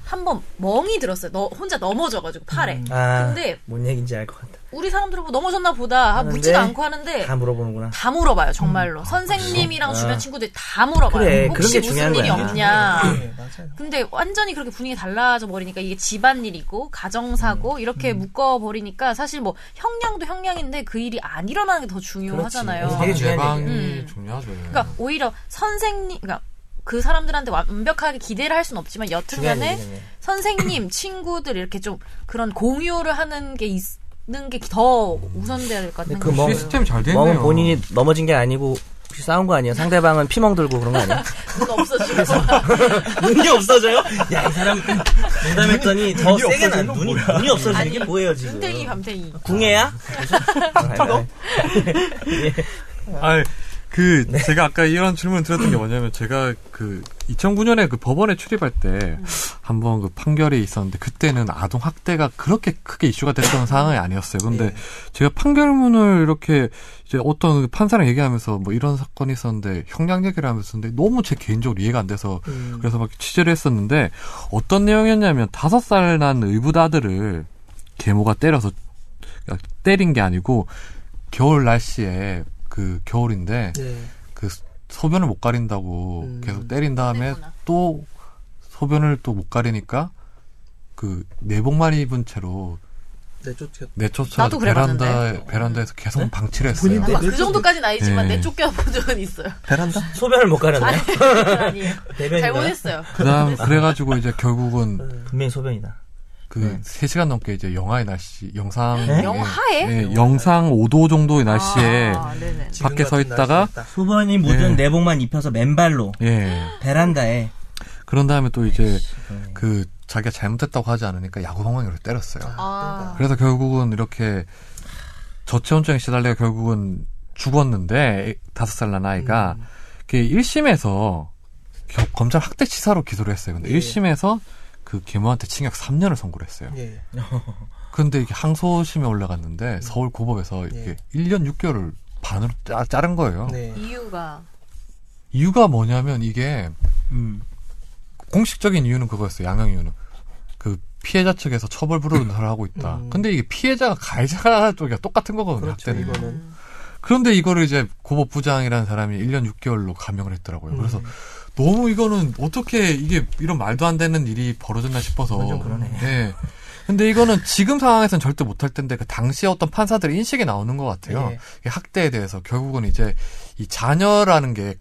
한번 멍이 들었어요. 너 혼자 넘어져가지고 팔에. 아, 근데 뭔 얘기인지 알 것 같다. 우리 사람들은 뭐 넘어졌나 보다 하는데 묻지도 않고 하는데 다 물어보는구나. 다 물어봐요 정말로 선생님이랑 아. 주변 친구들이 다 물어봐요 그래, 혹시 그런 게 무슨 중요한 일이 거야. 없냐 예, 맞아요. 근데 완전히 그렇게 분위기 달라져 버리니까 이게 집안일이고 가정사고 이렇게 묶어 버리니까 사실 뭐 형량도 형량인데 그 일이 안 일어나는 게 더 중요하잖아요. 되게 중요한. 음. 중요하죠. 그러니까 오히려 선생님 그러니까 그 사람들한테 완벽하게 기대를 할 수는 없지만 여튼간에. 선생님, 친구들 이렇게 좀 그런 공유를 하는 게 있 는 게 더 우선돼야 될 것 같은 그 뭐- 거예요. 시스템이 잘돼 멍은. 본인이 넘어진 게 아니고 혹시 싸운 거 아니에요? 상대방은 피멍 들고 그런 거 아니에요? 그거 없어지고 눈이 없어져요? 야, 이 사람 농담했더니 더 세게 나. 눈이, 눈이 없어지는 게 뭐예요, 지금? 눈탱이 밤탱이. 궁예야? 아, 아, 그 제가 아까 이런 질문 드렸던 게 뭐냐면 제가 그 2009년에 그 법원에 출입할 때 한번 그 판결이 있었는데 그때는 아동 학대가 그렇게 크게 이슈가 됐던 상황이 아니었어요. 근데 예. 제가 판결문을 이렇게 이제 어떤 그 판사랑 얘기하면서 뭐 이런 사건이 있었는데 형량 얘기를 하면서 근데 너무 제 개인적으로 이해가 안 돼서 음. 그래서 막 취재를 했었는데 어떤 내용이었냐면 다섯 살 난 의붓 아들을 계모가 때려서 그러니까 때린 게 아니고 겨울 날씨에 그 겨울인데 예. 그 소변을 못 가린다고 음. 계속 때린 다음에 때리구나. 또 소변을 또 못 가리니까 그 내복만 입은 채로 내쫓겼. 내쫓아 나도 베란다 그래봤는데. 베란다에서 계속 네? 방치를 했어요. 네, 그 정도까지는 아니지만 네. 내쫓겨 본 적은 있어요. 베란다? 소변을 못 가렸네. 아니에요. 대변인가요? 잘못했어요. 그다음 그래가지고 이제 결국은 분명히 소변이다. 그 네. 3시간 넘게 이제 영하의 날씨 영상 네? 영하에? 예, 영상 5도 정도의 날씨에 아. 지금 밖에 서 있다가. 소변이 묻은 예. 내복만 입혀서 맨발로 예 베란다에 그런 다음에 또 이제 네. 그 자기가 잘못했다고 하지 않으니까 야구 방망이로 때렸어요. 아. 그래서 결국은 이렇게 저체온증에 시달려 결국은 죽었는데 다섯 살 난 아이가 음. 그 1심에서 검찰 학대 치사로 기소를 했어요. 근데 예. 1심에서 그 계모한테 징역 3년을 선고를 했어요. 예. 근데 이게 항소심에 올라갔는데 서울 고법에서 이게 예. 1년 6개월을 반으로 짜, 자른 거예요. 네. 이유가 이유가 뭐냐면 이게 음. 공식적인 이유는 그거였어요. 양형 이유는 그 피해자 측에서 처벌 불허를 하고 있다. 음. 근데 이게 피해자가 가해자 쪽이랑 똑같은 거거든요. 그렇죠. 학대는. 이거는 음. 그런데 이거를 이제 고법 부장이라는 사람이 1년 6개월로 감형을 했더라고요. 그래서 음. 너무 이거는 어떻게 이게 이런 말도 안 되는 일이 벌어졌나 싶어서. 좀 그러네. 예. 근데 이거는 지금 상황에서는 절대 못할 텐데 그 당시에 어떤 판사들의 인식이 나오는 것 같아요. 예. 이 학대에 대해서 결국은 이제 이 자녀라는 게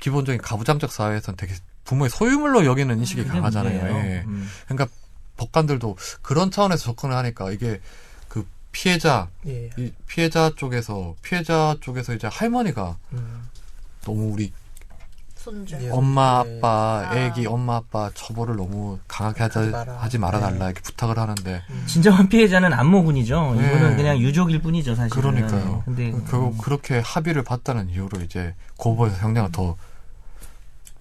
기본적인 가부장적 사회에서는 되게 부모의 소유물로 여기는 인식이 그게 강하잖아요. 예. 음. 그러니까 법관들도 그런 차원에서 접근을 하니까 이게 그 피해자 예. 이 피해자 쪽에서 피해자 쪽에서 이제 할머니가 음. 너무 우리 손주. 예. 엄마 네. 아빠 아. 애기 엄마 아빠 처벌을 너무 강하게 하자, 하지 마라. 하지 말아달라 네. 이렇게 부탁을 하는데 진정한 피해자는 안모군이죠. 네. 이거는 그냥 유족일 뿐이죠, 사실은. 그러니까요. 근데 결국 그렇게 합의를 봤다는 이유로 이제 고법에서 형량을 더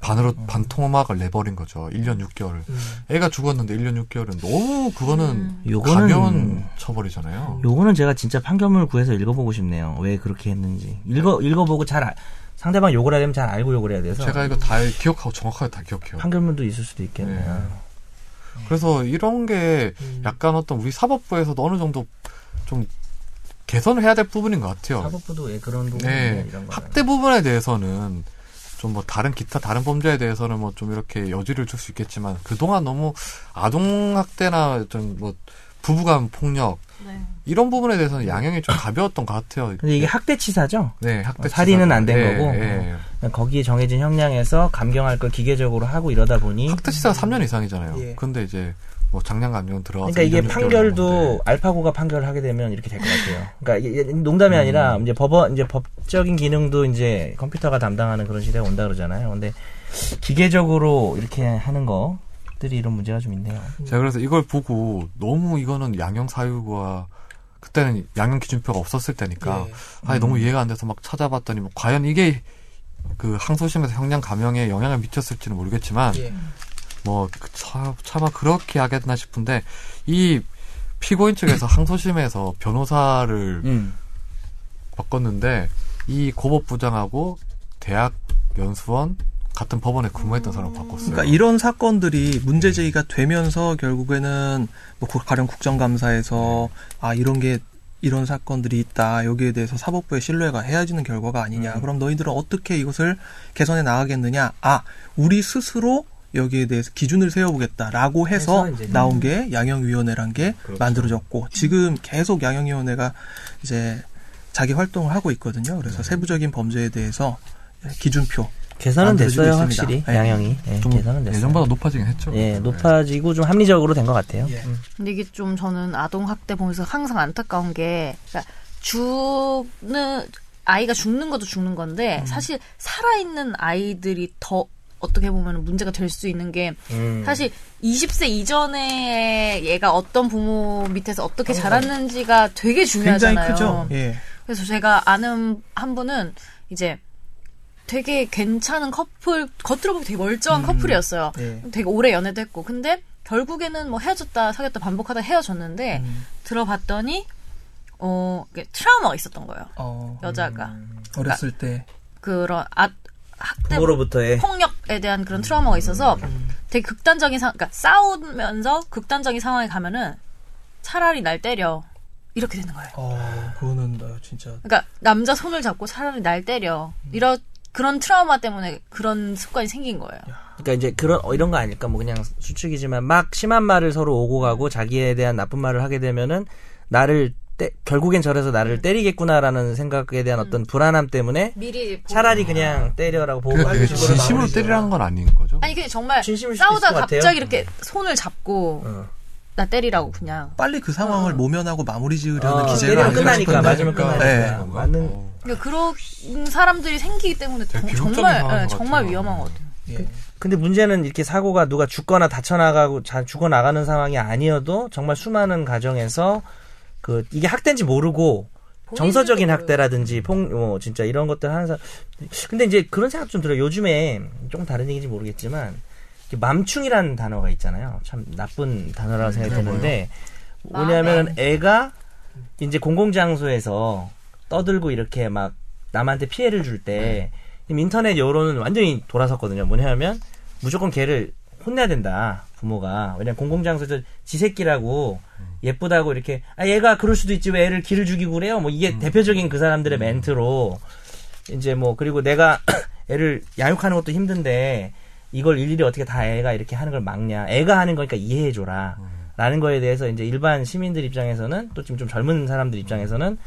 반으로 반토막을 내버린 거죠. 1년 6개월. 음. 애가 죽었는데 1년 6개월은 너무 그거는 음. 요거는 가벼운 처벌이잖아요. 요거는 제가 진짜 판결문을 구해서 읽어보고 싶네요. 왜 그렇게 했는지. 읽어, 읽어보고 잘, 알- 상대방 욕을 하려면 잘 알고 욕을 해야 돼서. 제가 이거 다 기억하고 정확하게 다 기억해요. 판결문도 있을 수도 있겠네요. 네. 그래서 이런 게 음. 약간 어떤 우리 사법부에서도 어느 정도 좀 개선을 해야 될 부분인 것 같아요. 사법부도 왜 그런 부분이 네. 이런 거. 학대 부분에 대해서는 좀 뭐 다른 기타 다른 범죄에 대해서는 뭐 좀 이렇게 여지를 줄 수 있겠지만 그동안 너무 아동 학대나 좀 뭐 부부간 폭력 네. 이런 부분에 대해서는 양형이 좀 가벼웠던 것 같아요. 근데 이게 학대치사죠? 네, 학대 어, 살인은. 안된 예, 거고. 예. 거기에 정해진 형량에서 감경할 걸 기계적으로 하고 이러다 보니. 학대 치사가 3년 이상이잖아요. 예. 근데 이제 뭐 장량 감경 들어가서 그러니까 이게 2년 6개월 판결도 알파고가 판결을 하게 되면 이렇게 될 것 같아요. 그러니까 이게 농담이 음. 아니라 이제 법원 이제 법적인 기능도 이제 컴퓨터가 담당하는 그런 시대가 온다 그러잖아요. 근데 기계적으로 이렇게 하는 것들이 이런 문제가 좀 있네요. 제가 그래서 이걸 보고 너무 이거는 양형 사유가 그때는 양형 기준표가 없었을 때니까 예. 아니 너무 이해가 안 돼서 막 찾아봤더니 뭐 과연 이게 그 항소심에서 형량 감형에 영향을 미쳤을지는 모르겠지만 예. 뭐그 차, 차마 그렇게 하겠나 싶은데 이 피고인 측에서 항소심에서 변호사를 음. 바꿨는데 이 고법 부장하고 대학 연수원 같은 법원에 근무했던 사람을 바꿨어요. 그러니까 이런 사건들이 문제 제기가 되면서 결국에는 뭐 국- 가령 국정감사에서 아 이런 게 이런 사건들이 있다 여기에 대해서 사법부의 신뢰가 해야지는 결과가 아니냐 음. 그럼 너희들은 어떻게 이것을 개선해 나가겠느냐 아 우리 스스로 여기에 대해서 기준을 세워보겠다라고 해서 해서 나온 게 양형위원회란 게 그렇죠. 만들어졌고 지금 계속 양형위원회가 이제 자기 활동을 하고 있거든요. 그래서 네. 세부적인 범죄에 대해서 기준표 개선은 만들어지고 됐어요. 확실히. 네. 양형이. 예, 좀 개선은 됐어요. 예전보다 높아지긴 했죠. 예, 네. 높아지고 좀 합리적으로 된 것 같아요. 예. 음. 근데 이게 좀 저는 아동 학대 보면서 항상 안타까운 게 그러니까 죽는 아이가 죽는 것도 죽는 건데 음. 사실 살아 있는 아이들이 더 어떻게 보면 문제가 될 수 있는 게 음. 사실 20세 이전에 얘가 어떤 부모 밑에서 어떻게 자랐는지가 되게 중요하잖아요. 굉장히 크죠. 예. 그래서 제가 아는 한 분은 이제 되게 괜찮은 커플 겉으로 보면 되게 멀쩡한 음. 커플이었어요. 예. 되게 오래 연애도 했고 근데 결국에는 뭐 헤어졌다 사귀었다 반복하다 헤어졌는데 음. 들어봤더니 어 트라우마가 있었던 거예요. 어, 여자가 어렸을 때 그런 아, 학대 부모로부터의 폭력에 대한 그런 트라우마가 있어서 되게 극단적인 상, 그러니까 싸우면서 극단적인 상황에 가면은 차라리 날 때려 이렇게 되는 거예요. 어, 그거는 나 진짜 그러니까 남자 손을 잡고 차라리 날 때려 이런 그런 트라우마 때문에 그런 습관이 생긴 거예요. 그러니까 이제 그런 어, 이런 거 아닐까 뭐 그냥 수축이지만 막 심한 말을 서로 오고 가고 자기에 대한 나쁜 말을 하게 되면은 나를 때, 결국엔 저래서 나를 때리겠구나라는 생각에 대한 어떤 불안함 때문에 차라리 그냥 때려라고 보고 그게 진심으로. 때리라는 건 아닌 거죠? 아니 그냥 정말 싸우다 것 같아요. 갑자기 이렇게 손을 잡고 어. 나 때리라고 그냥 빨리 그 상황을 모면하고 마무리 지으려는 어, 아닐까 끝나니까. 맞으면 끝나니까 네. 맞는 어. 그러니까 그런 사람들이 생기기 때문에 정- 정말 것 정말. 위험한 것 같아요. 예. 근데 문제는 이렇게 사고가 누가 죽거나 다쳐나가고 자, 죽어나가는 상황이 아니어도 정말 수많은 가정에서 그 이게 학대인지 모르고 정서적인. 학대라든지 폭, 뭐, 진짜 이런 것들 하는 사람. 근데 이제 그런 생각 좀 들어요. 요즘에 조금 다른 얘기인지 모르겠지만, 이렇게 맘충이라는 단어가 있잖아요. 참 나쁜 단어라고 생각이 드는데, 뭐냐면 애가 이제 공공장소에서 떠들고 이렇게 막 남한테 피해를 줄 때, 인터넷 여론은 완전히 돌아섰거든요. 뭐냐면, 무조건 걔를 혼내야 된다. 부모가. 왜냐면 공공장소에서 지 새끼라고 예쁘다고 이렇게, 아, 얘가 그럴 수도 있지. 왜 애를 기를 죽이고 그래요? 뭐 이게 대표적인 그 사람들의 멘트로, 이제 뭐, 그리고 내가 애를 양육하는 것도 힘든데, 이걸 일일이 어떻게 다 애가 이렇게 하는 걸 막냐. 애가 하는 거니까 이해해 줘라. 라는 거에 대해서 이제 일반 시민들 입장에서는 또 지금 좀 젊은 사람들 입장에서는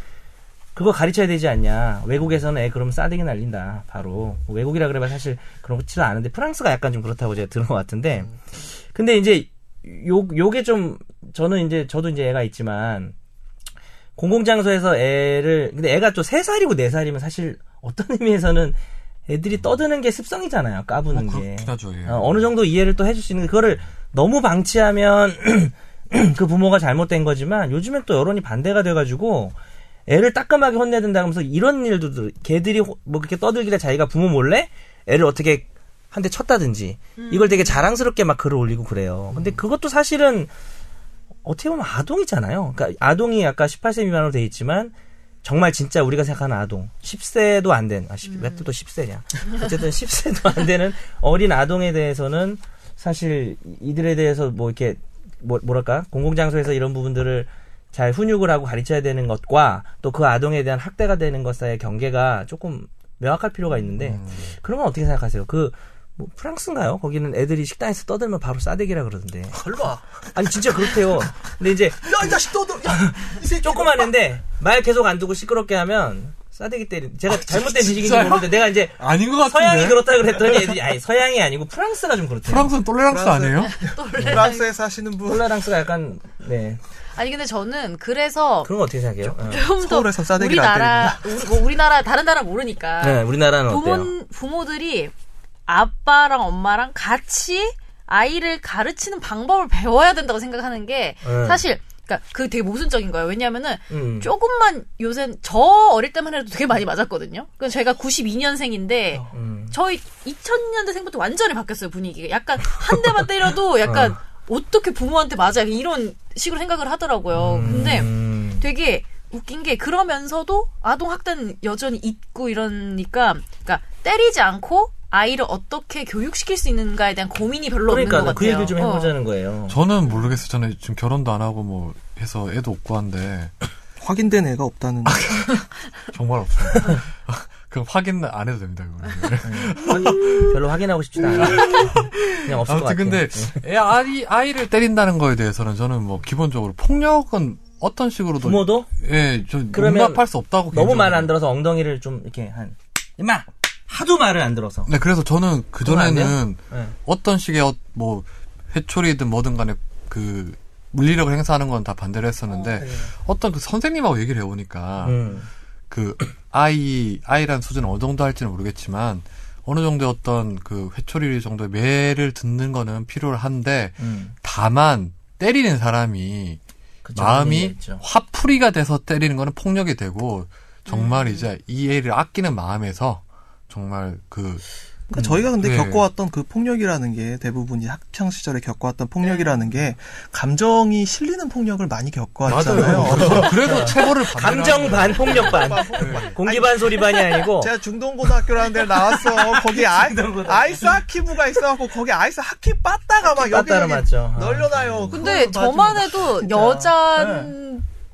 그거 가르쳐야 되지 않냐. 외국에서는 애 그러면 싸대기 날린다. 바로. 외국이라 그래봐 사실 그렇지도 않은데 프랑스가 약간 좀 그렇다고 제가 들은 것 같은데. 근데 이제 요, 요게 좀 저는 이제 저도 이제 애가 있지만 공공장소에서 애를 근데 애가 또 3살이고 4살이면 사실 어떤 의미에서는 애들이 떠드는 게 습성이잖아요. 까부는 어, 게. 하죠, 예. 어, 어느 정도 이해를 또 해줄 수 있는 게 그거를 너무 방치하면 그 부모가 잘못된 거지만 요즘엔 또 여론이 반대가 돼가지고 애를 따끔하게 혼내야 된다 하면서 이런 일도 걔들이 호- 뭐 그렇게 떠들길래 자기가 부모 몰래 애를 어떻게 한 대 쳤다든지 이걸 되게 자랑스럽게 막 글을 올리고 그래요. 근데 그것도 사실은 어떻게 보면 아동이잖아요. 그러니까 아동이 아까 18세 미만으로 돼 있지만 정말 진짜 우리가 생각하는 아동 10세도 안 된, 아, 10, 왜또 10세냐. 어쨌든 10세도 안 되는 어린 아동에 대해서는 사실 이들에 대해서 뭐 이렇게 뭐, 뭐랄까 공공장소에서 이런 부분들을 잘 훈육을 하고 가르쳐야 되는 것과 또 그 아동에 대한 학대가 되는 것 사이의 경계가 조금 명확할 필요가 있는데 그런 건 어떻게 생각하세요? 그 뭐 프랑스인가요? 거기는 애들이 식당에서 떠들면 바로 싸대기라 그러던데. 설마. 아니 진짜 그렇대요. 근데 이제 야, 이 자식 너도 야, 이 새끼. 조그만 애인데 말 계속 안 두고 시끄럽게 하면 싸대기 때리. 제가 잘못된 지식인지? 모르는데 내가 이제 아닌 것 같은데. 서양이 그렇다 그랬더니 애들이 아니 서양이 아니고 프랑스가 좀 그렇대요. 프랑스는 똘레랑스 프랑스. 아니에요? 프랑스에 사시는 분 폴라랑스가 약간 네 아니 근데 저는 그래서 그런 거 어떻게 생각해요? 어. 좀더 서울에서 싸대기를 안 우리나라 우리, 뭐 우리나라 다른 나라 모르니까 네, 우리나라는 어때요? 부모 부모들이 아빠랑 엄마랑 같이 아이를 가르치는 방법을 배워야 된다고 생각하는 게 네. 사실 그러니까 그 되게 모순적인 거예요. 왜냐하면은 음. 조금만 요새 저 어릴 때만 해도 되게 많이 맞았거든요. 그 제가 92년생인데 음. 저희 2000년대생부터 완전히 바뀌었어요 분위기가. 약간 한 대만 때려도 약간 어. 떻게 부모한테 맞아 이런 식으로 생각을 하더라고요. 근데 음. 되게 웃긴 게 그러면서도 아동 학대는 여전히 있고 이러니까 그러니까 때리지 않고 아이를 어떻게 교육시킬 수 있는가에 대한 고민이 별로 그러니까 없는 것그 같아요. 얘기를 좀 어. 해보자는 거예요. 저는 모르겠어요. 저는 지금 결혼도 안 하고 뭐 해서 애도 없고 한데 확인된 애가 없다는. 정말 없어요. 그럼 확인 안 해도 됩니다. 그거는. 별로 확인하고 싶지도 않아요. 그냥 없을 것 아무튼 같아요. 근데 애 아이 아이를 때린다는 거에 대해서는 저는 뭐 기본적으로 폭력은 어떤 식으로도 부모도 예, 저 용납할 수 없다고 너무. 말 안 들어서 엉덩이를 좀 이렇게 한 임마 하도 말을 안 들어서. 네, 그래서 저는 그 전에는 네. 어떤 식의 어, 뭐 회초리든 뭐든 간에 그 물리력을 행사하는 건 다 반대를 했었는데 어, 떤그 선생님하고 얘기를 해보니까 음. 그 아이 아이란 수준은 어느 정도 할지는 모르겠지만 어느 정도의 어떤 그 회초리 정도의 매를 듣는 거는 필요한데 음. 다만 때리는 사람이 그쵸, 마음이. 화풀이가 돼서 때리는 거는 폭력이 되고 정말 음. 이제 이 애를 아끼는 마음에서 정말 그 그러니까 저희가 근데 네. 겪어왔던 그 폭력이라는 게 대부분 이 학창 시절에 겪어왔던 폭력이라는 게 감정이 실리는 폭력을 많이 겪어왔잖아요. 그래서 그래도 받는 감정 반 폭력 반. 공기 반 소리 반이 아니고 제가 중동고등학교라는 데를 나왔어. 거기 아이. 아이스 하키부가 있어갖고 거기 아이스 하키 빠따가 막 여기 맞죠. 아. 널려나요. 근데 저만 해도 진짜. 여자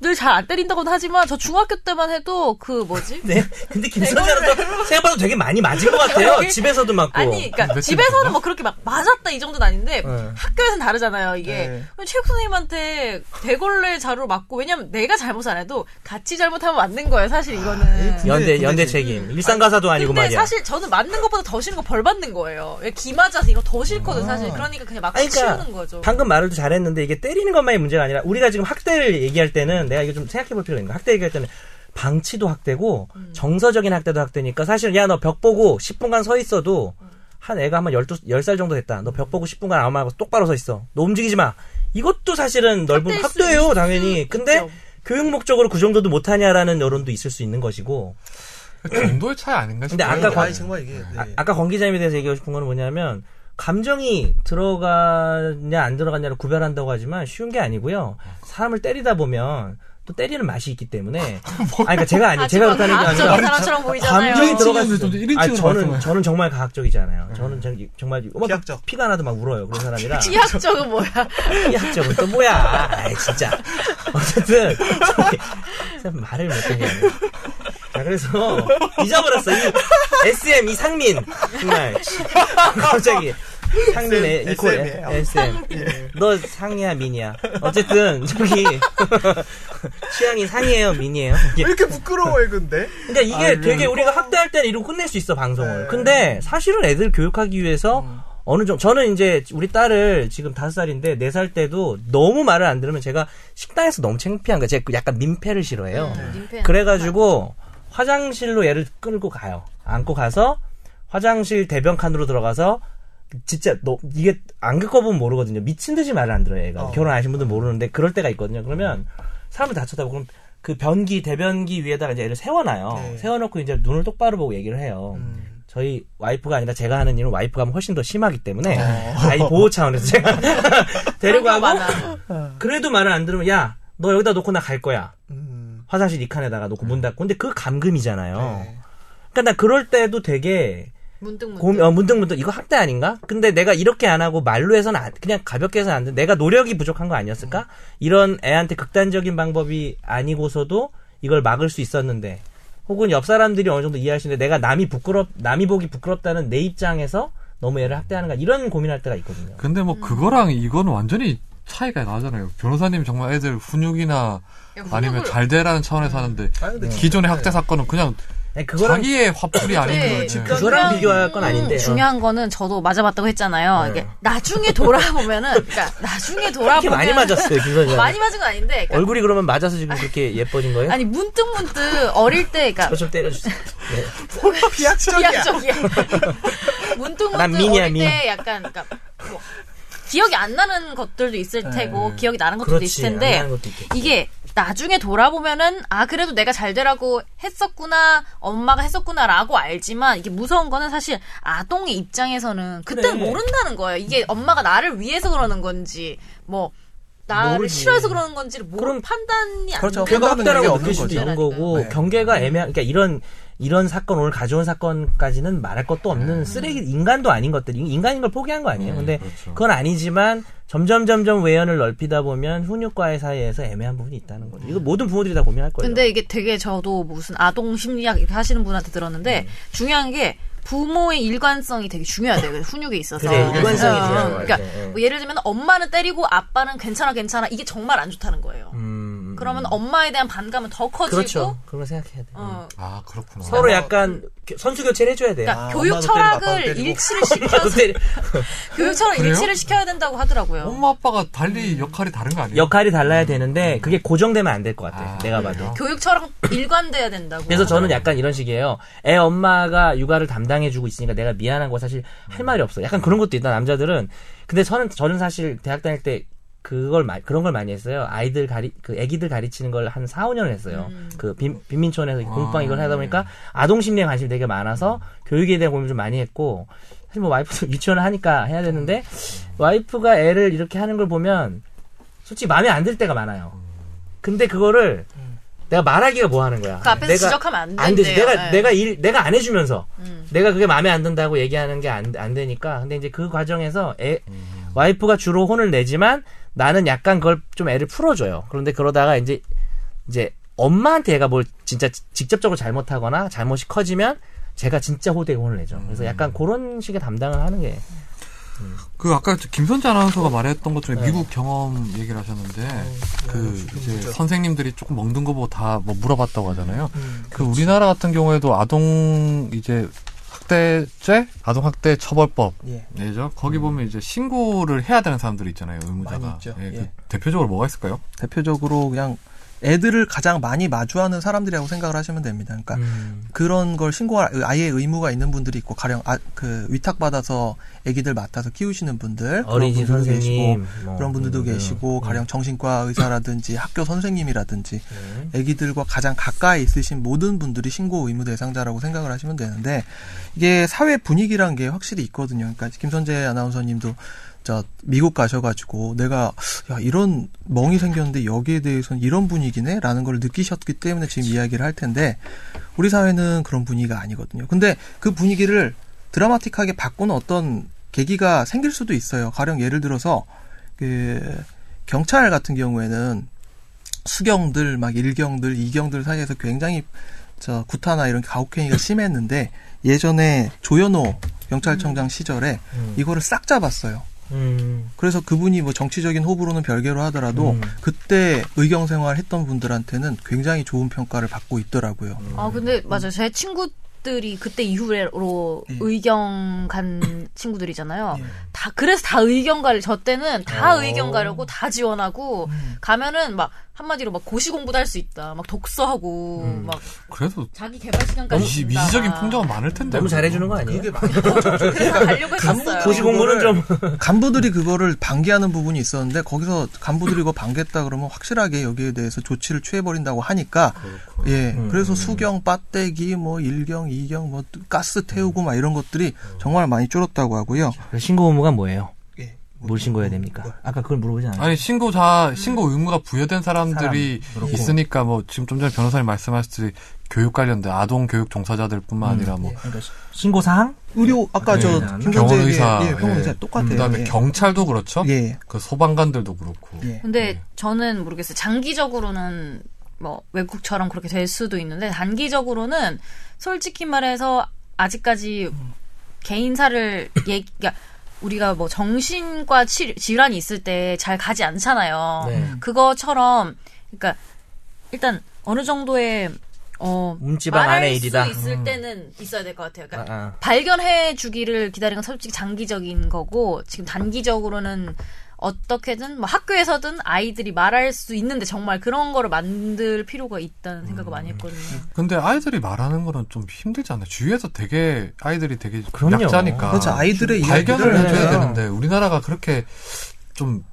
들잘안 때린다고는 하지만 저 중학교 때만 해도 그 뭐지? 네. 근데 김선재는 또 생각보다 되게 많이 맞은 것 같아요. 여기- 집에서도 맞고. 아니, 그러니까 몇 집에서는? 뭐 그렇게 막 맞았다 이 정도는 아닌데 응. 학교에서는 다르잖아요. 이게 네. 체육 선생님한테 대걸레 자루 맞고 왜냐면 내가 잘못 안 해도 같이 잘못하면 맞는 거예요. 사실 이거는. 연대 근데 연대 지- 책임. 일상 가사도 아니고 근데 말이야. 사실 저는 맞는 것보다 더 싫은 거 벌 받는 거예요. 왜기 맞아서 이거 더 싫거든 사실. 그러니까 그냥 막 아니, 그러니까 치우는 거죠. 방금 말을 잘했는데 이게 때리는 것만이 문제가 아니라 우리가 지금 학대를 얘기할 때는 내가 이거 좀 생각해 볼 필요가 있는 거. 학대 얘기할 때는 방치도 학대고 음. 정서적인 학대도 학대니까 사실 야 너 벽 보고 10분간 서 있어도 한 애가 한번 12, 10살 정도 됐다. 너 벽 보고 10분간 아무 말 없이 똑바로 서 있어. 너 움직이지 마. 이것도 사실은 넓은 학대예요, 있- 당연히. 근데 있죠. 교육 목적으로 그 정도도 못하냐라는 여론도 있을 수 있는 것이고. 정도의 차이 아닌가 근데 싶어요. 아까 아니, 관- 아니, 정말 이게 네. 아, 아까 권 기자님에 대해서 얘기하고 싶은 거는 뭐냐면 감정이 들어가냐 안 들어가냐를 구별한다고 하지만 쉬운 게 아니고요. 사람을 때리다 보면 또 때리는 맛이 있기 때문에 아니 그러니까 제가 아니 제가 그렇다는 게 아니라 사람처럼 보이잖아요. 감정이 있어요. 일인칭으로 아니, 저는. 저는 정말 과학적이잖아요. 저는 정- 정말 막 피학적. 피가 나도 막 울어요. 그런 사람이라 지학적은 뭐야? 피학적은 또 뭐야? 아이, 진짜. 어쨌든 말을 못하게 하네. 자 그래서 잊어버렸어. 이 SM 이 상민 정말 갑자기 상민의 SM, 이코 SM. SM. 너 상이야 민이야. 어쨌든 저기 취향이 상이에요 민이에요. 왜 이렇게 부끄러워해 근데? 그러니까 이게 되게 우리가 학대할 때는 이러고 끝낼 수 있어 방송을. 네. 근데 사실은 애들 교육하기 위해서 어느 정도 저는 이제 우리 딸을 지금 다섯 살인데 네 살 때도 너무 말을 안 들으면 제가 식당에서 너무 창피한 거야. 제가 약간 민폐를 싫어해요. 음, 그래가지고 화장실로 얘를 끌고 가요. 안고 가서 화장실 대변 칸으로 들어가서 진짜 너 이게 안 겪어보면 모르거든요. 미친 듯이 말을 안 들어요. 얘가 어. 결혼 안 하신 분들 모르는데 그럴 때가 있거든요. 그러면 사람을 다쳤다고 그럼 그 변기 대변기 위에다가 이제 얘를 세워놔요. 네. 세워놓고 이제 눈을 똑바로 보고 얘기를 해요. 음. 저희 와이프가 아니라 제가 하는 일은 와이프가 하면 훨씬 더 심하기 때문에 어. 아이 보호 차원에서 제가 데리고 가고 많아. 그래도 말을 안 들으면 야 너 여기다 놓고 나 갈 거야. 음. 화장실 이 칸에다가 놓고 문 닫고. 근데 그 감금이잖아요. 네. 그러니까 나 그럴 때도 되게 문득 문득. 고민, 어, 문득 문득 이거 학대 아닌가? 근데 내가 이렇게 안 하고 말로 해서는 안- 그냥 가볍게 해서는 안 돼. 내가 노력이 부족한 거 아니었을까? 이런 애한테 극단적인 방법이 아니고서도 이걸 막을 수 있었는데 혹은 옆 사람들이 어느 정도 이해하시는데 내가 남이 부끄럽 남이 보기 부끄럽다는 내 입장에서 너무 애를 학대하는가 이런 고민할 때가 있거든요. 근데 뭐 그거랑 이거는 완전히 차이가 나잖아요. 변호사님 정말 애들 훈육이나 야, 아니면 잘 되라는 차원에서 하는데 아니, 근데 기존의 학대 사건은 그냥 아니, 그거랑 자기의 화풀이 아닌 네, 거. 그거랑 비교할 건 음, 아닌데. 어. 중요한 거는 저도 맞아봤다고 했잖아요. 이게 나중에 돌아보면은, 그러니까 나중에 돌아보면 많이 맞았어요, 김선재. 많이 맞은 건 아닌데, 그러니까 얼굴이 그러면 맞아서 지금 그렇게 예뻐진 거예요? 아니 문득 문득 어릴 때, 그러니까 저 좀 때려주세요. 네. 비약적이야. 비약적이야. 문득 문득 어릴 민. 때 약간, 그러니까 뭐 기억이 안 나는 것들도 있을 테고 기억이 나는 것들도 그렇지. 있을 안 텐데 것도. 이게 나중에 돌아보면은 아 그래도 내가 잘 되라고 했었구나 엄마가 했었구나라고 알지만 이게 무서운 거는 사실 아동의 입장에서는 그때는 그래. 모른다는 거예요 이게 엄마가 나를 위해서 그러는 건지 뭐 나를 모르지. 싫어해서 그러는 건지를 모르 그럼- 판단이 안 그렇죠. 걔가 판단하는 게 학대라고 없는 느낄 수도 거죠. 있는 거고 네. 경계가 애매한 그러니까 이런 이런 사건 오늘 가져온 사건까지는 말할 것도 없는 쓰레기 인간도 아닌 것들 인간인 걸 포기한 거 아니에요. 근데 그렇죠. 그건 아니지만 점점 점점 외연을 넓히다 보면 훈육과의 사이에서 애매한 부분이 있다는 거죠. 이거 모든 부모들이 다 고민할 거예요. 근데 이게 되게 저도 무슨 아동 심리학 이렇게 하시는 분한테 들었는데 중요한 게 부모의 일관성이 되게 중요하대요. 그 훈육에 있어서. 그래, 일관성이 어, 중요한 거 그러니까. 예. 뭐 예를 들면 엄마는 때리고 아빠는 괜찮아 괜찮아 이게 정말 안 좋다는 거예요. 음, 그러면 엄마에 대한 반감은 더 커지고 그렇죠. 그런 거 생각해야 돼. 어, 아 그렇구나. 서로 약간 선수 교체를 해줘야 돼요. 그러니까 아, 교육 철학을. 일치를 시켜서 교육 철학 그래요? 일치를 시켜야 된다고 하더라고요. 엄마 아빠가 달리 역할이 다른 거 아니에요? 역할이 달라야 되는데 그게 고정되면 안 될 것 같아 요. 아, 내가 그래요? 봐도. 교육 철학 일관돼야 된다고. 그래서 저는 약간 이런 식이에요. 애 엄마가 육아를 담당해주고 있으니까 내가 미안한 거 사실 할 말이 없어. 약간 그런 것도 있다 남자들은. 근데 저는 저는 사실 대학 다닐 때 그걸 마- 그런 걸 많이 했어요. 아이들 가리 그 아기들 가르치는 걸 한 4, 5년을 했어요. 음. 그 빈, 빈민촌에서 공방 아, 이걸 하다 보니까 아동 심리에 관심이 되게 많아서 교육에 대한 고민을 좀 많이 했고 사실 뭐 와이프도 유치원을 하니까 해야 되는데 와이프가 애를 이렇게 하는 걸 보면 솔직히 마음에 안 들 때가 많아요. 근데 그거를 내가 말하기가 뭐 하는 거야. 그 앞에서 지적하면 안 안 되지. 내가 네. 내가 일 내가 안 해주면서 음. 내가 그게 마음에 안 든다고 얘기하는 게 안 안 되니까. 근데 이제 그 과정에서 애 와이프가 주로 혼을 내지만 나는 약간 그걸 좀 애를 풀어줘요. 그런데 그러다가 이제 이제 엄마한테 애가 뭘 진짜 지- 직접적으로 잘못하거나 잘못이 커지면 제가 진짜 호되게 혼을 내죠. 그래서 약간 그런 식의 담당을 하는 게그 아까 김선재 아나운서가 말했던 것 중에 네. 미국 경험 얘기를 하셨는데 그 네, 이제 진짜. 선생님들이 조금 먹는 거 보고 다뭐 물어봤다고 하잖아요. 음, 그 우리나라 같은 경우에도 아동 이제 학대죄, 아동 학대 처벌법 예. 예죠. 거기 보면 이제 신고를 해야 되는 사람들이 있잖아요. 의무자가. 많이 있죠. 예, 그 예. 대표적으로 뭐가 있을까요? 대표적으로 그냥 애들을 가장 많이 마주하는 사람들이라고 생각을 하시면 됩니다. 그러니까 음. 그런 걸 신고할 아예 의무가 있는 분들이 있고 가령 아, 그 위탁 받아서 아기들 맡아서 키우시는 분들 분들도 선생님 계시고 뭐 그런 분들도 음, 계시고 음. 가령 정신과 의사라든지 학교 선생님이라든지 음. 아기들과 가장 가까이 있으신 모든 분들이 신고 의무 대상자라고 생각을 하시면 되는데 이게 사회 분위기란 게 확실히 있거든요. 그러니까 김선재 아나운서님도 저 미국 가셔가지고 내가 야 이런 멍이 생겼는데 여기에 대해서는 이런 분위기네라는 걸 느끼셨기 때문에 지금 이야기를 할 텐데 우리 사회는 그런 분위기가 아니거든요. 근데 그 분위기를 드라마틱하게 바꾸는 어떤 계기가 생길 수도 있어요. 가령 예를 들어서 그 경찰 같은 경우에는 수경들 막 일경들 이경들 사이에서 굉장히 저 구타나 이런 가혹행위가 심했는데 예전에 조현호 경찰청장 시절에 음. 이거를 싹 잡았어요. 음. 그래서 그분이 뭐 정치적인 호불호는 별개로 하더라도 음. 그때 의경 생활 했던 분들한테는 굉장히 좋은 평가를 받고 있더라고요. 아 근데 맞아요. 제 친구 들이 그때 이후로 예. 의경 간 친구들이잖아요. 예. 다 그래서 다 의경 가려. 저 때는 다 어. 의경 가려고 다 지원하고 음. 가면은 막 한마디로 막 고시 공부도 할 수 있다. 막 독서하고 음. 막 그래도 자기 개발 시간까지 미시, 준다. 미시적인 풍조가 많을 텐데. 너무 잘해주는 거 아니에요? 그게 많이 그래서 가려고 했었어요. 고시 공부는 좀 간부들이 그거를 방기하는 부분이 있었는데 거기서 간부들이 이거 방기했다 그러면 확실하게 여기에 대해서 조치를 취해버린다고 하니까 예 음. 그래서 수경 빠떼기 뭐 일경 이경 뭐 가스 태우고 막 이런 것들이 정말 많이 줄었다고 하고요. 신고 의무가 뭐예요? 예. 뭘 신고해야 됩니까? 아까 그걸 물어보지 않았어요? 아니 신고자 신고 의무가 부여된 사람들이 사람. 있으니까 뭐 지금 좀 전에 변호사님 말씀하셨듯이 교육 관련된 아동 교육 종사자들뿐만 아니라 뭐 그러니까 신고 사항? 의료 아까 저 네, 김선재 병원 얘기- 의사, 예, 병원 의사 예. 똑같아요. 그다음에 예. 경찰도 그렇죠. 예. 그 소방관들도 그렇고. 예. 근데 저는 모르겠어요. 장기적으로는 뭐 외국처럼 그렇게 될 수도 있는데 단기적으로는 솔직히 말해서 아직까지 개인사를 얘기 그러니까 우리가 뭐 정신과 치- 질환이 있을 때 잘 가지 않잖아요. 네. 그거처럼 그러니까 일단 어느 정도의 어 말할 안의 일이다. 수 있을 음. 때는 있어야 될 것 같아요. 그러니까 아, 아. 발견해 주기를 기다리는 건 솔직히 장기적인 거고 지금 단기적으로는 어떻게든 뭐 학교에서든 아이들이 말할 수 있는데 정말 그런 거를 만들 필요가 있다는 생각을 많이 했거든요. 근데 아이들이 말하는 거는 좀 힘들지 않나요? 주위에서 되게 아이들이 되게 그럼요. 약자니까. 그렇죠. 아이들의 발견을 이야기를 해줘야 해요. 되는데 우리나라가 그렇게 좀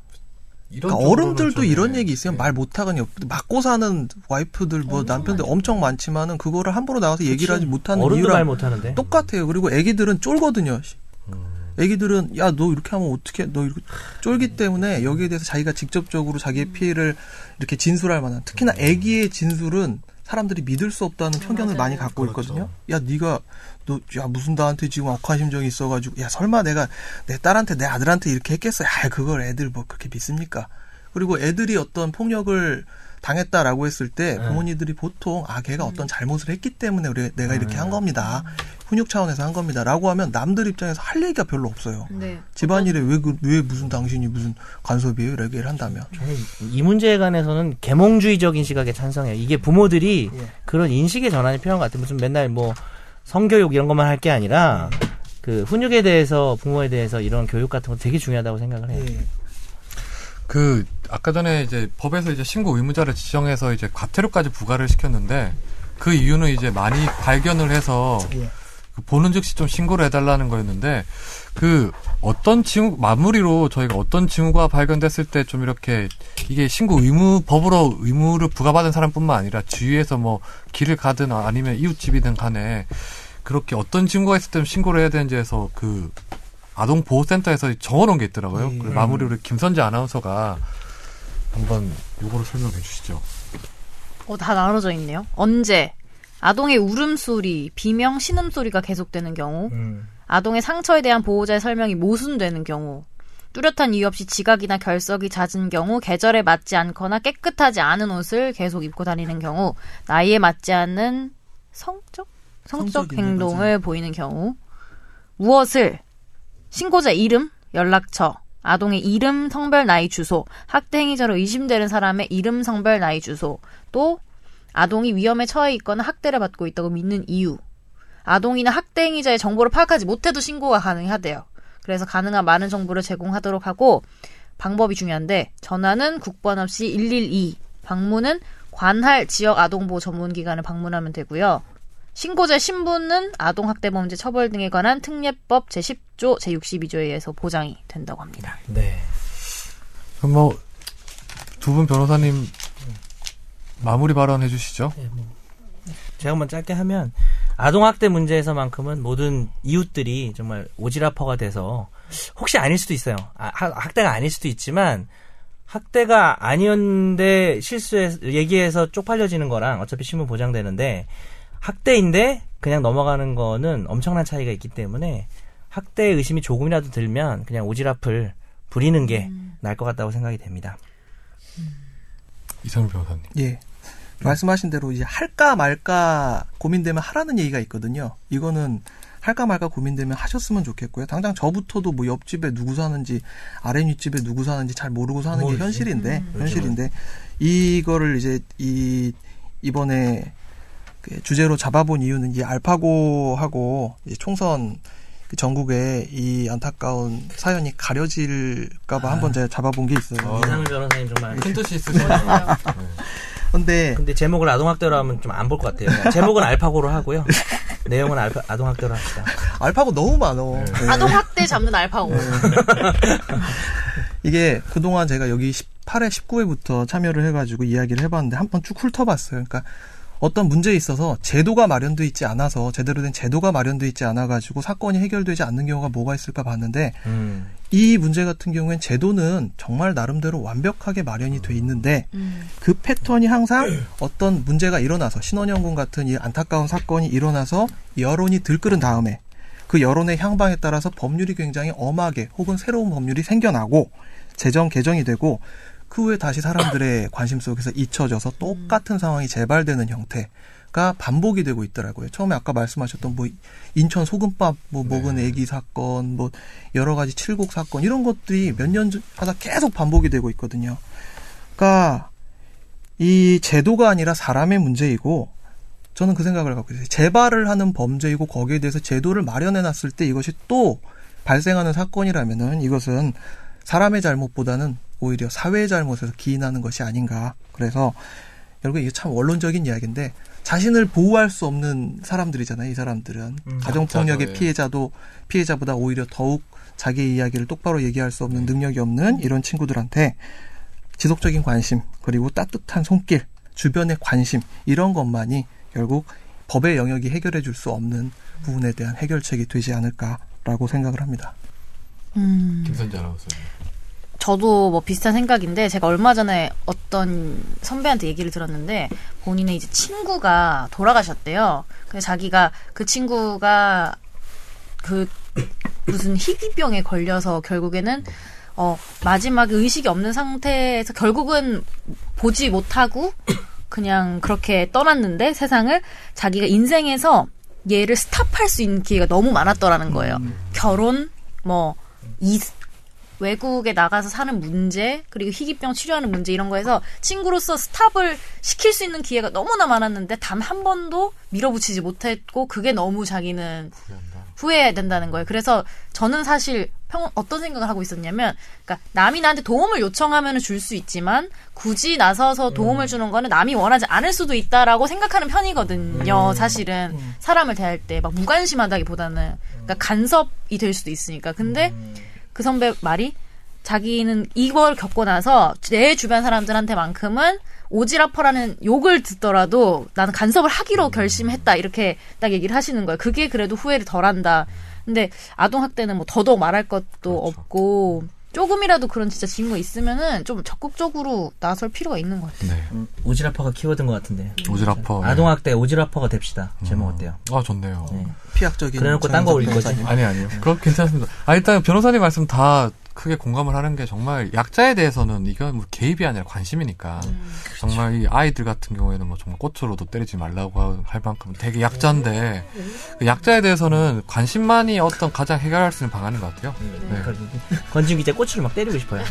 그러니까 어른들도 좀, 이런 예. 얘기 있으면 예. 말 못하거든요. 맞고 사는 와이프들 뭐 남편들 많죠. 엄청 많지만은 그거를 함부로 나가서 얘기를 하지 못하는 어른도 이유랑 말 못하는데. 똑같아요. 그리고 애기들은 쫄거든요. 음. 애기들은 야 너 이렇게 하면 어떻게 너 이렇게 쫄기 때문에 여기에 대해서 자기가 직접적으로 자기의 피해를 이렇게 진술할 만한 특히나 애기의 진술은 사람들이 믿을 수 없다는 편견을 맞아요. 많이 갖고 그렇죠. 있거든요. 야 네가 너 야 무슨 나한테 지금 억한 심정이 있어가지고 야 설마 내가 내 딸한테 내 아들한테 이렇게 했겠어? 야 그걸 애들 뭐 그렇게 믿습니까? 그리고 애들이 어떤 폭력을 당했다라고 했을 때 네. 부모님들이 보통 아 걔가 어떤 잘못을 했기 때문에 우리 내가 이렇게 한 겁니다. 훈육 차원에서 한 겁니다라고 하면 남들 입장에서 할 얘기가 별로 없어요. 네. 집안일에 왜, 그, 왜 무슨 당신이 무슨 간섭이에요? 이렇게 얘기를 한다면. 저는 이 문제에 관해서는 계몽주의적인 시각에 찬성해요. 이게 부모들이 예. 그런 인식의 전환이 필요한 것 같아요. 무슨 맨날 뭐 성교육 이런 것만 할 게 아니라 그 훈육에 대해서 부모에 대해서 이런 교육 같은 거 되게 중요하다고 생각을 해요. 예. 그 아까 전에 이제 법에서 이제 신고 의무자를 지정해서 이제 과태료까지 부과를 시켰는데 그 이유는 이제 많이 발견을 해서 예. 그 보는 즉시 좀 신고를 해달라는 거였는데 그 어떤 징후 마무리로 저희가 어떤 징후가 발견됐을 때 좀 이렇게 이게 신고 의무 법으로 의무를 부과받은 사람뿐만 아니라 주위에서 뭐 길을 가든 아니면 이웃집이든 간에 그렇게 어떤 징후가 있을 때 신고를 해야 되는지 해서 그 아동 보호센터에서 적어놓은 게 있더라고요. 예. 그리고 마무리로 김선재 아나운서가 한번 요거를 설명해 주시죠. 어, 다 나눠져 있네요. 언제 아동의 울음소리, 비명, 신음소리가 계속되는 경우, 음. 아동의 상처에 대한 보호자의 설명이 모순되는 경우, 뚜렷한 이유 없이 지각이나 결석이 잦은 경우, 계절에 맞지 않거나 깨끗하지 않은 옷을 계속 입고 다니는 경우, 나이에 맞지 않는 성적? 성적 행동을 맞아요. 보이는 경우, 무엇을 신고자 이름, 연락처, 아동의 이름, 성별, 나이, 주소, 학대 행위자로 의심되는 사람의 이름, 성별, 나이, 주소, 또 아동이 위험에 처해 있거나 학대를 받고 있다고 믿는 이유, 아동이나 학대 행위자의 정보를 파악하지 못해도 신고가 가능하대요. 그래서 가능한 많은 정보를 제공하도록 하고 방법이 중요한데 전화는 국번 없이 112, 방문은 관할 지역 아동보호 전문기관을 방문하면 되고요. 신고자 신분은 아동학대범죄 처벌 등에 관한 특례법 제10조 제62조에 의해서 보장이 된다고 합니다. 네. 그럼 뭐 두 분 변호사님 마무리 발언 해 주시죠. 제가 한번 짧게 하면 아동학대 문제에서만큼은 모든 이웃들이 정말 오지라퍼가 돼서 혹시 아닐 수도 있어요. 아, 하- 학대가 아닐 수도 있지만 학대가 아니었는데 실수해 얘기해서 쪽팔려지는 거랑 어차피 신문 보장되는데 학대인데 그냥 넘어가는 거는 엄청난 차이가 있기 때문에 학대 의심이 조금이라도 들면 그냥 오지랖을 부리는 게 나을 것 같다고 생각이 됩니다. 이상민 변호사님. 예. 말씀하신 대로 이제 할까 말까 고민되면 하라는 얘기가 있거든요. 이거는 할까 말까 고민되면 하셨으면 좋겠고요. 당장 저부터도 뭐 옆집에 누구 사는지 아래 윗집에 누구 사는지 잘 모르고 사는 게 모르지. 현실인데 음. 현실인데 이거를 이제 이 이번에 그 주제로 잡아본 이유는 이제 알파고하고 이제 총선 그 전국에 이 안타까운 사연이 가려질까봐 한번 제가 잡아본 게 있어요. 어. 이상민 변호사님 정말 큰 뜻이 있으시네요. 근데 근데 제목을 아동학대로 하면 좀 안 볼 것 같아요. 제목은 알파고로 하고요. 내용은 알파, 아동학대로 합시다. 알파고 너무 많어. 네. 네. 아동학대 잡는 알파고. 이게 그동안 제가 여기 18회, 19회부터 참여를 해가지고 이야기를 해봤는데 한번 쭉 훑어봤어요. 그러니까 어떤 문제에 있어서 제도가 마련돼 있지 않아서 제대로 된 제도가 마련돼 있지 않아 가지고 사건이 해결되지 않는 경우가 뭐가 있을까 봤는데 음. 이 문제 같은 경우엔 제도는 정말 나름대로 완벽하게 마련이 돼 있는데 음. 그 패턴이 항상 어떤 문제가 일어나서 신원영군 같은 이 안타까운 사건이 일어나서 여론이 들끓은 다음에 그 여론의 향방에 따라서 법률이 굉장히 엄하게 혹은 새로운 법률이 생겨나고 재정 개정이 되고 그 후에 다시 사람들의 관심 속에서 잊혀져서 똑같은 상황이 재발되는 형태가 반복이 되고 있더라고요. 처음에 아까 말씀하셨던 뭐 인천 소금밥 뭐 먹은 애기 사건 뭐 여러 가지 칠곡 사건 이런 것들이 몇 년 하다 계속 반복이 되고 있거든요. 그러니까 이 제도가 아니라 사람의 문제이고 저는 그 생각을 갖고 있어요. 재발을 하는 범죄이고 거기에 대해서 제도를 마련해 놨을 때 이것이 또 발생하는 사건이라면은 이것은 사람의 잘못보다는 오히려 사회의 잘못에서 기인하는 것이 아닌가. 그래서 결국 이게 참 원론적인 이야기인데 자신을 보호할 수 없는 사람들이잖아요. 이 사람들은 음, 가정폭력의 예. 피해자도 피해자보다 오히려 더욱 자기의 이야기를 똑바로 얘기할 수 없는 능력이 없는 이런 친구들한테 지속적인 관심 그리고 따뜻한 손길 주변의 관심 이런 것만이 결국 법의 영역이 해결해 줄 수 없는 부분에 대한 해결책이 되지 않을까라고 생각을 합니다. 음. 김선재 아나운서. 저도 뭐 비슷한 생각인데 제가 얼마 전에 어떤 선배한테 얘기를 들었는데 본인의 이제 친구가 돌아가셨대요. 그래서 자기가 그 친구가 그 무슨 희귀병에 걸려서 결국에는 어 마지막에 의식이 없는 상태에서 결국은 보지 못하고 그냥 그렇게 떠났는데 세상을 자기가 인생에서 얘를 스탑할 수 있는 기회가 너무 많았더라는 거예요. 결혼 뭐 이, 외국에 나가서 사는 문제 그리고 희귀병 치료하는 문제 이런 거에서 친구로서 스탑을 시킬 수 있는 기회가 너무나 많았는데 단 한 번도 밀어붙이지 못했고 그게 너무 자기는 후회해야 된다는 거예요. 그래서 저는 사실 평, 어떤 생각을 하고 있었냐면, 그러니까 남이 나한테 도움을 요청하면 줄 수 있지만 굳이 나서서 도움을 주는 거는 남이 원하지 않을 수도 있다라고 생각하는 편이거든요. 사실은 사람을 대할 때 막 무관심하다기보다는 그러니까 간섭이 될 수도 있으니까. 근데 그 선배 말이 자기는 이걸 겪고 나서 내 주변 사람들한테만큼은 오지라퍼라는 욕을 듣더라도 나는 간섭을 하기로 결심했다 이렇게 딱 얘기를 하시는 거예요. 그게 그래도 후회를 덜한다. 근데 아동 학대는 뭐 더더욱 말할 것도 없고 조금이라도 그런 진짜 징후 있으면은 좀 적극적으로 나설 필요가 있는 것 같아요. 네. 음, 오지라퍼가 키워드인 것 같은데. 오지라퍼. 네. 아동학대 오지라퍼가 됩시다. 제목 어때요? 아, 좋네요. 네. 피약적인 그래놓고 딴 거 올릴 거지. 아니, 아니요. 그럼 괜찮습니다. 아, 일단 변호사님 말씀 다 크게 공감을 하는 게 정말 약자에 대해서는 이건 뭐 개입이 아니라 관심이니까 정말 이 아이들 같은 경우에는 뭐 정말 꽃으로도 때리지 말라고 하- 할 만큼 되게 약자인데 그 약자에 대해서는 관심만이 어떤 가장 해결할 수 있는 방안인 것 같아요. 네. 권지훈 기자 꼬치를 막 때리고 싶어요.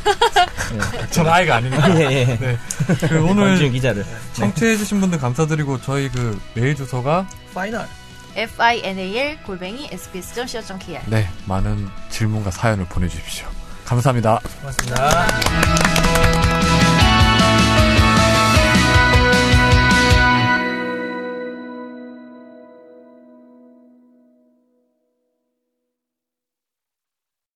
전 아이가 아닙니다. 예, 예. 네. 그 권지훈 오늘 기자를. 청취해주신 분들 감사드리고 저희 그 메일 주소가 final. final 골뱅이 sbs.co.kr 네 많은 질문과 사연을 보내주십시오. 감사합니다. 고맙습니다.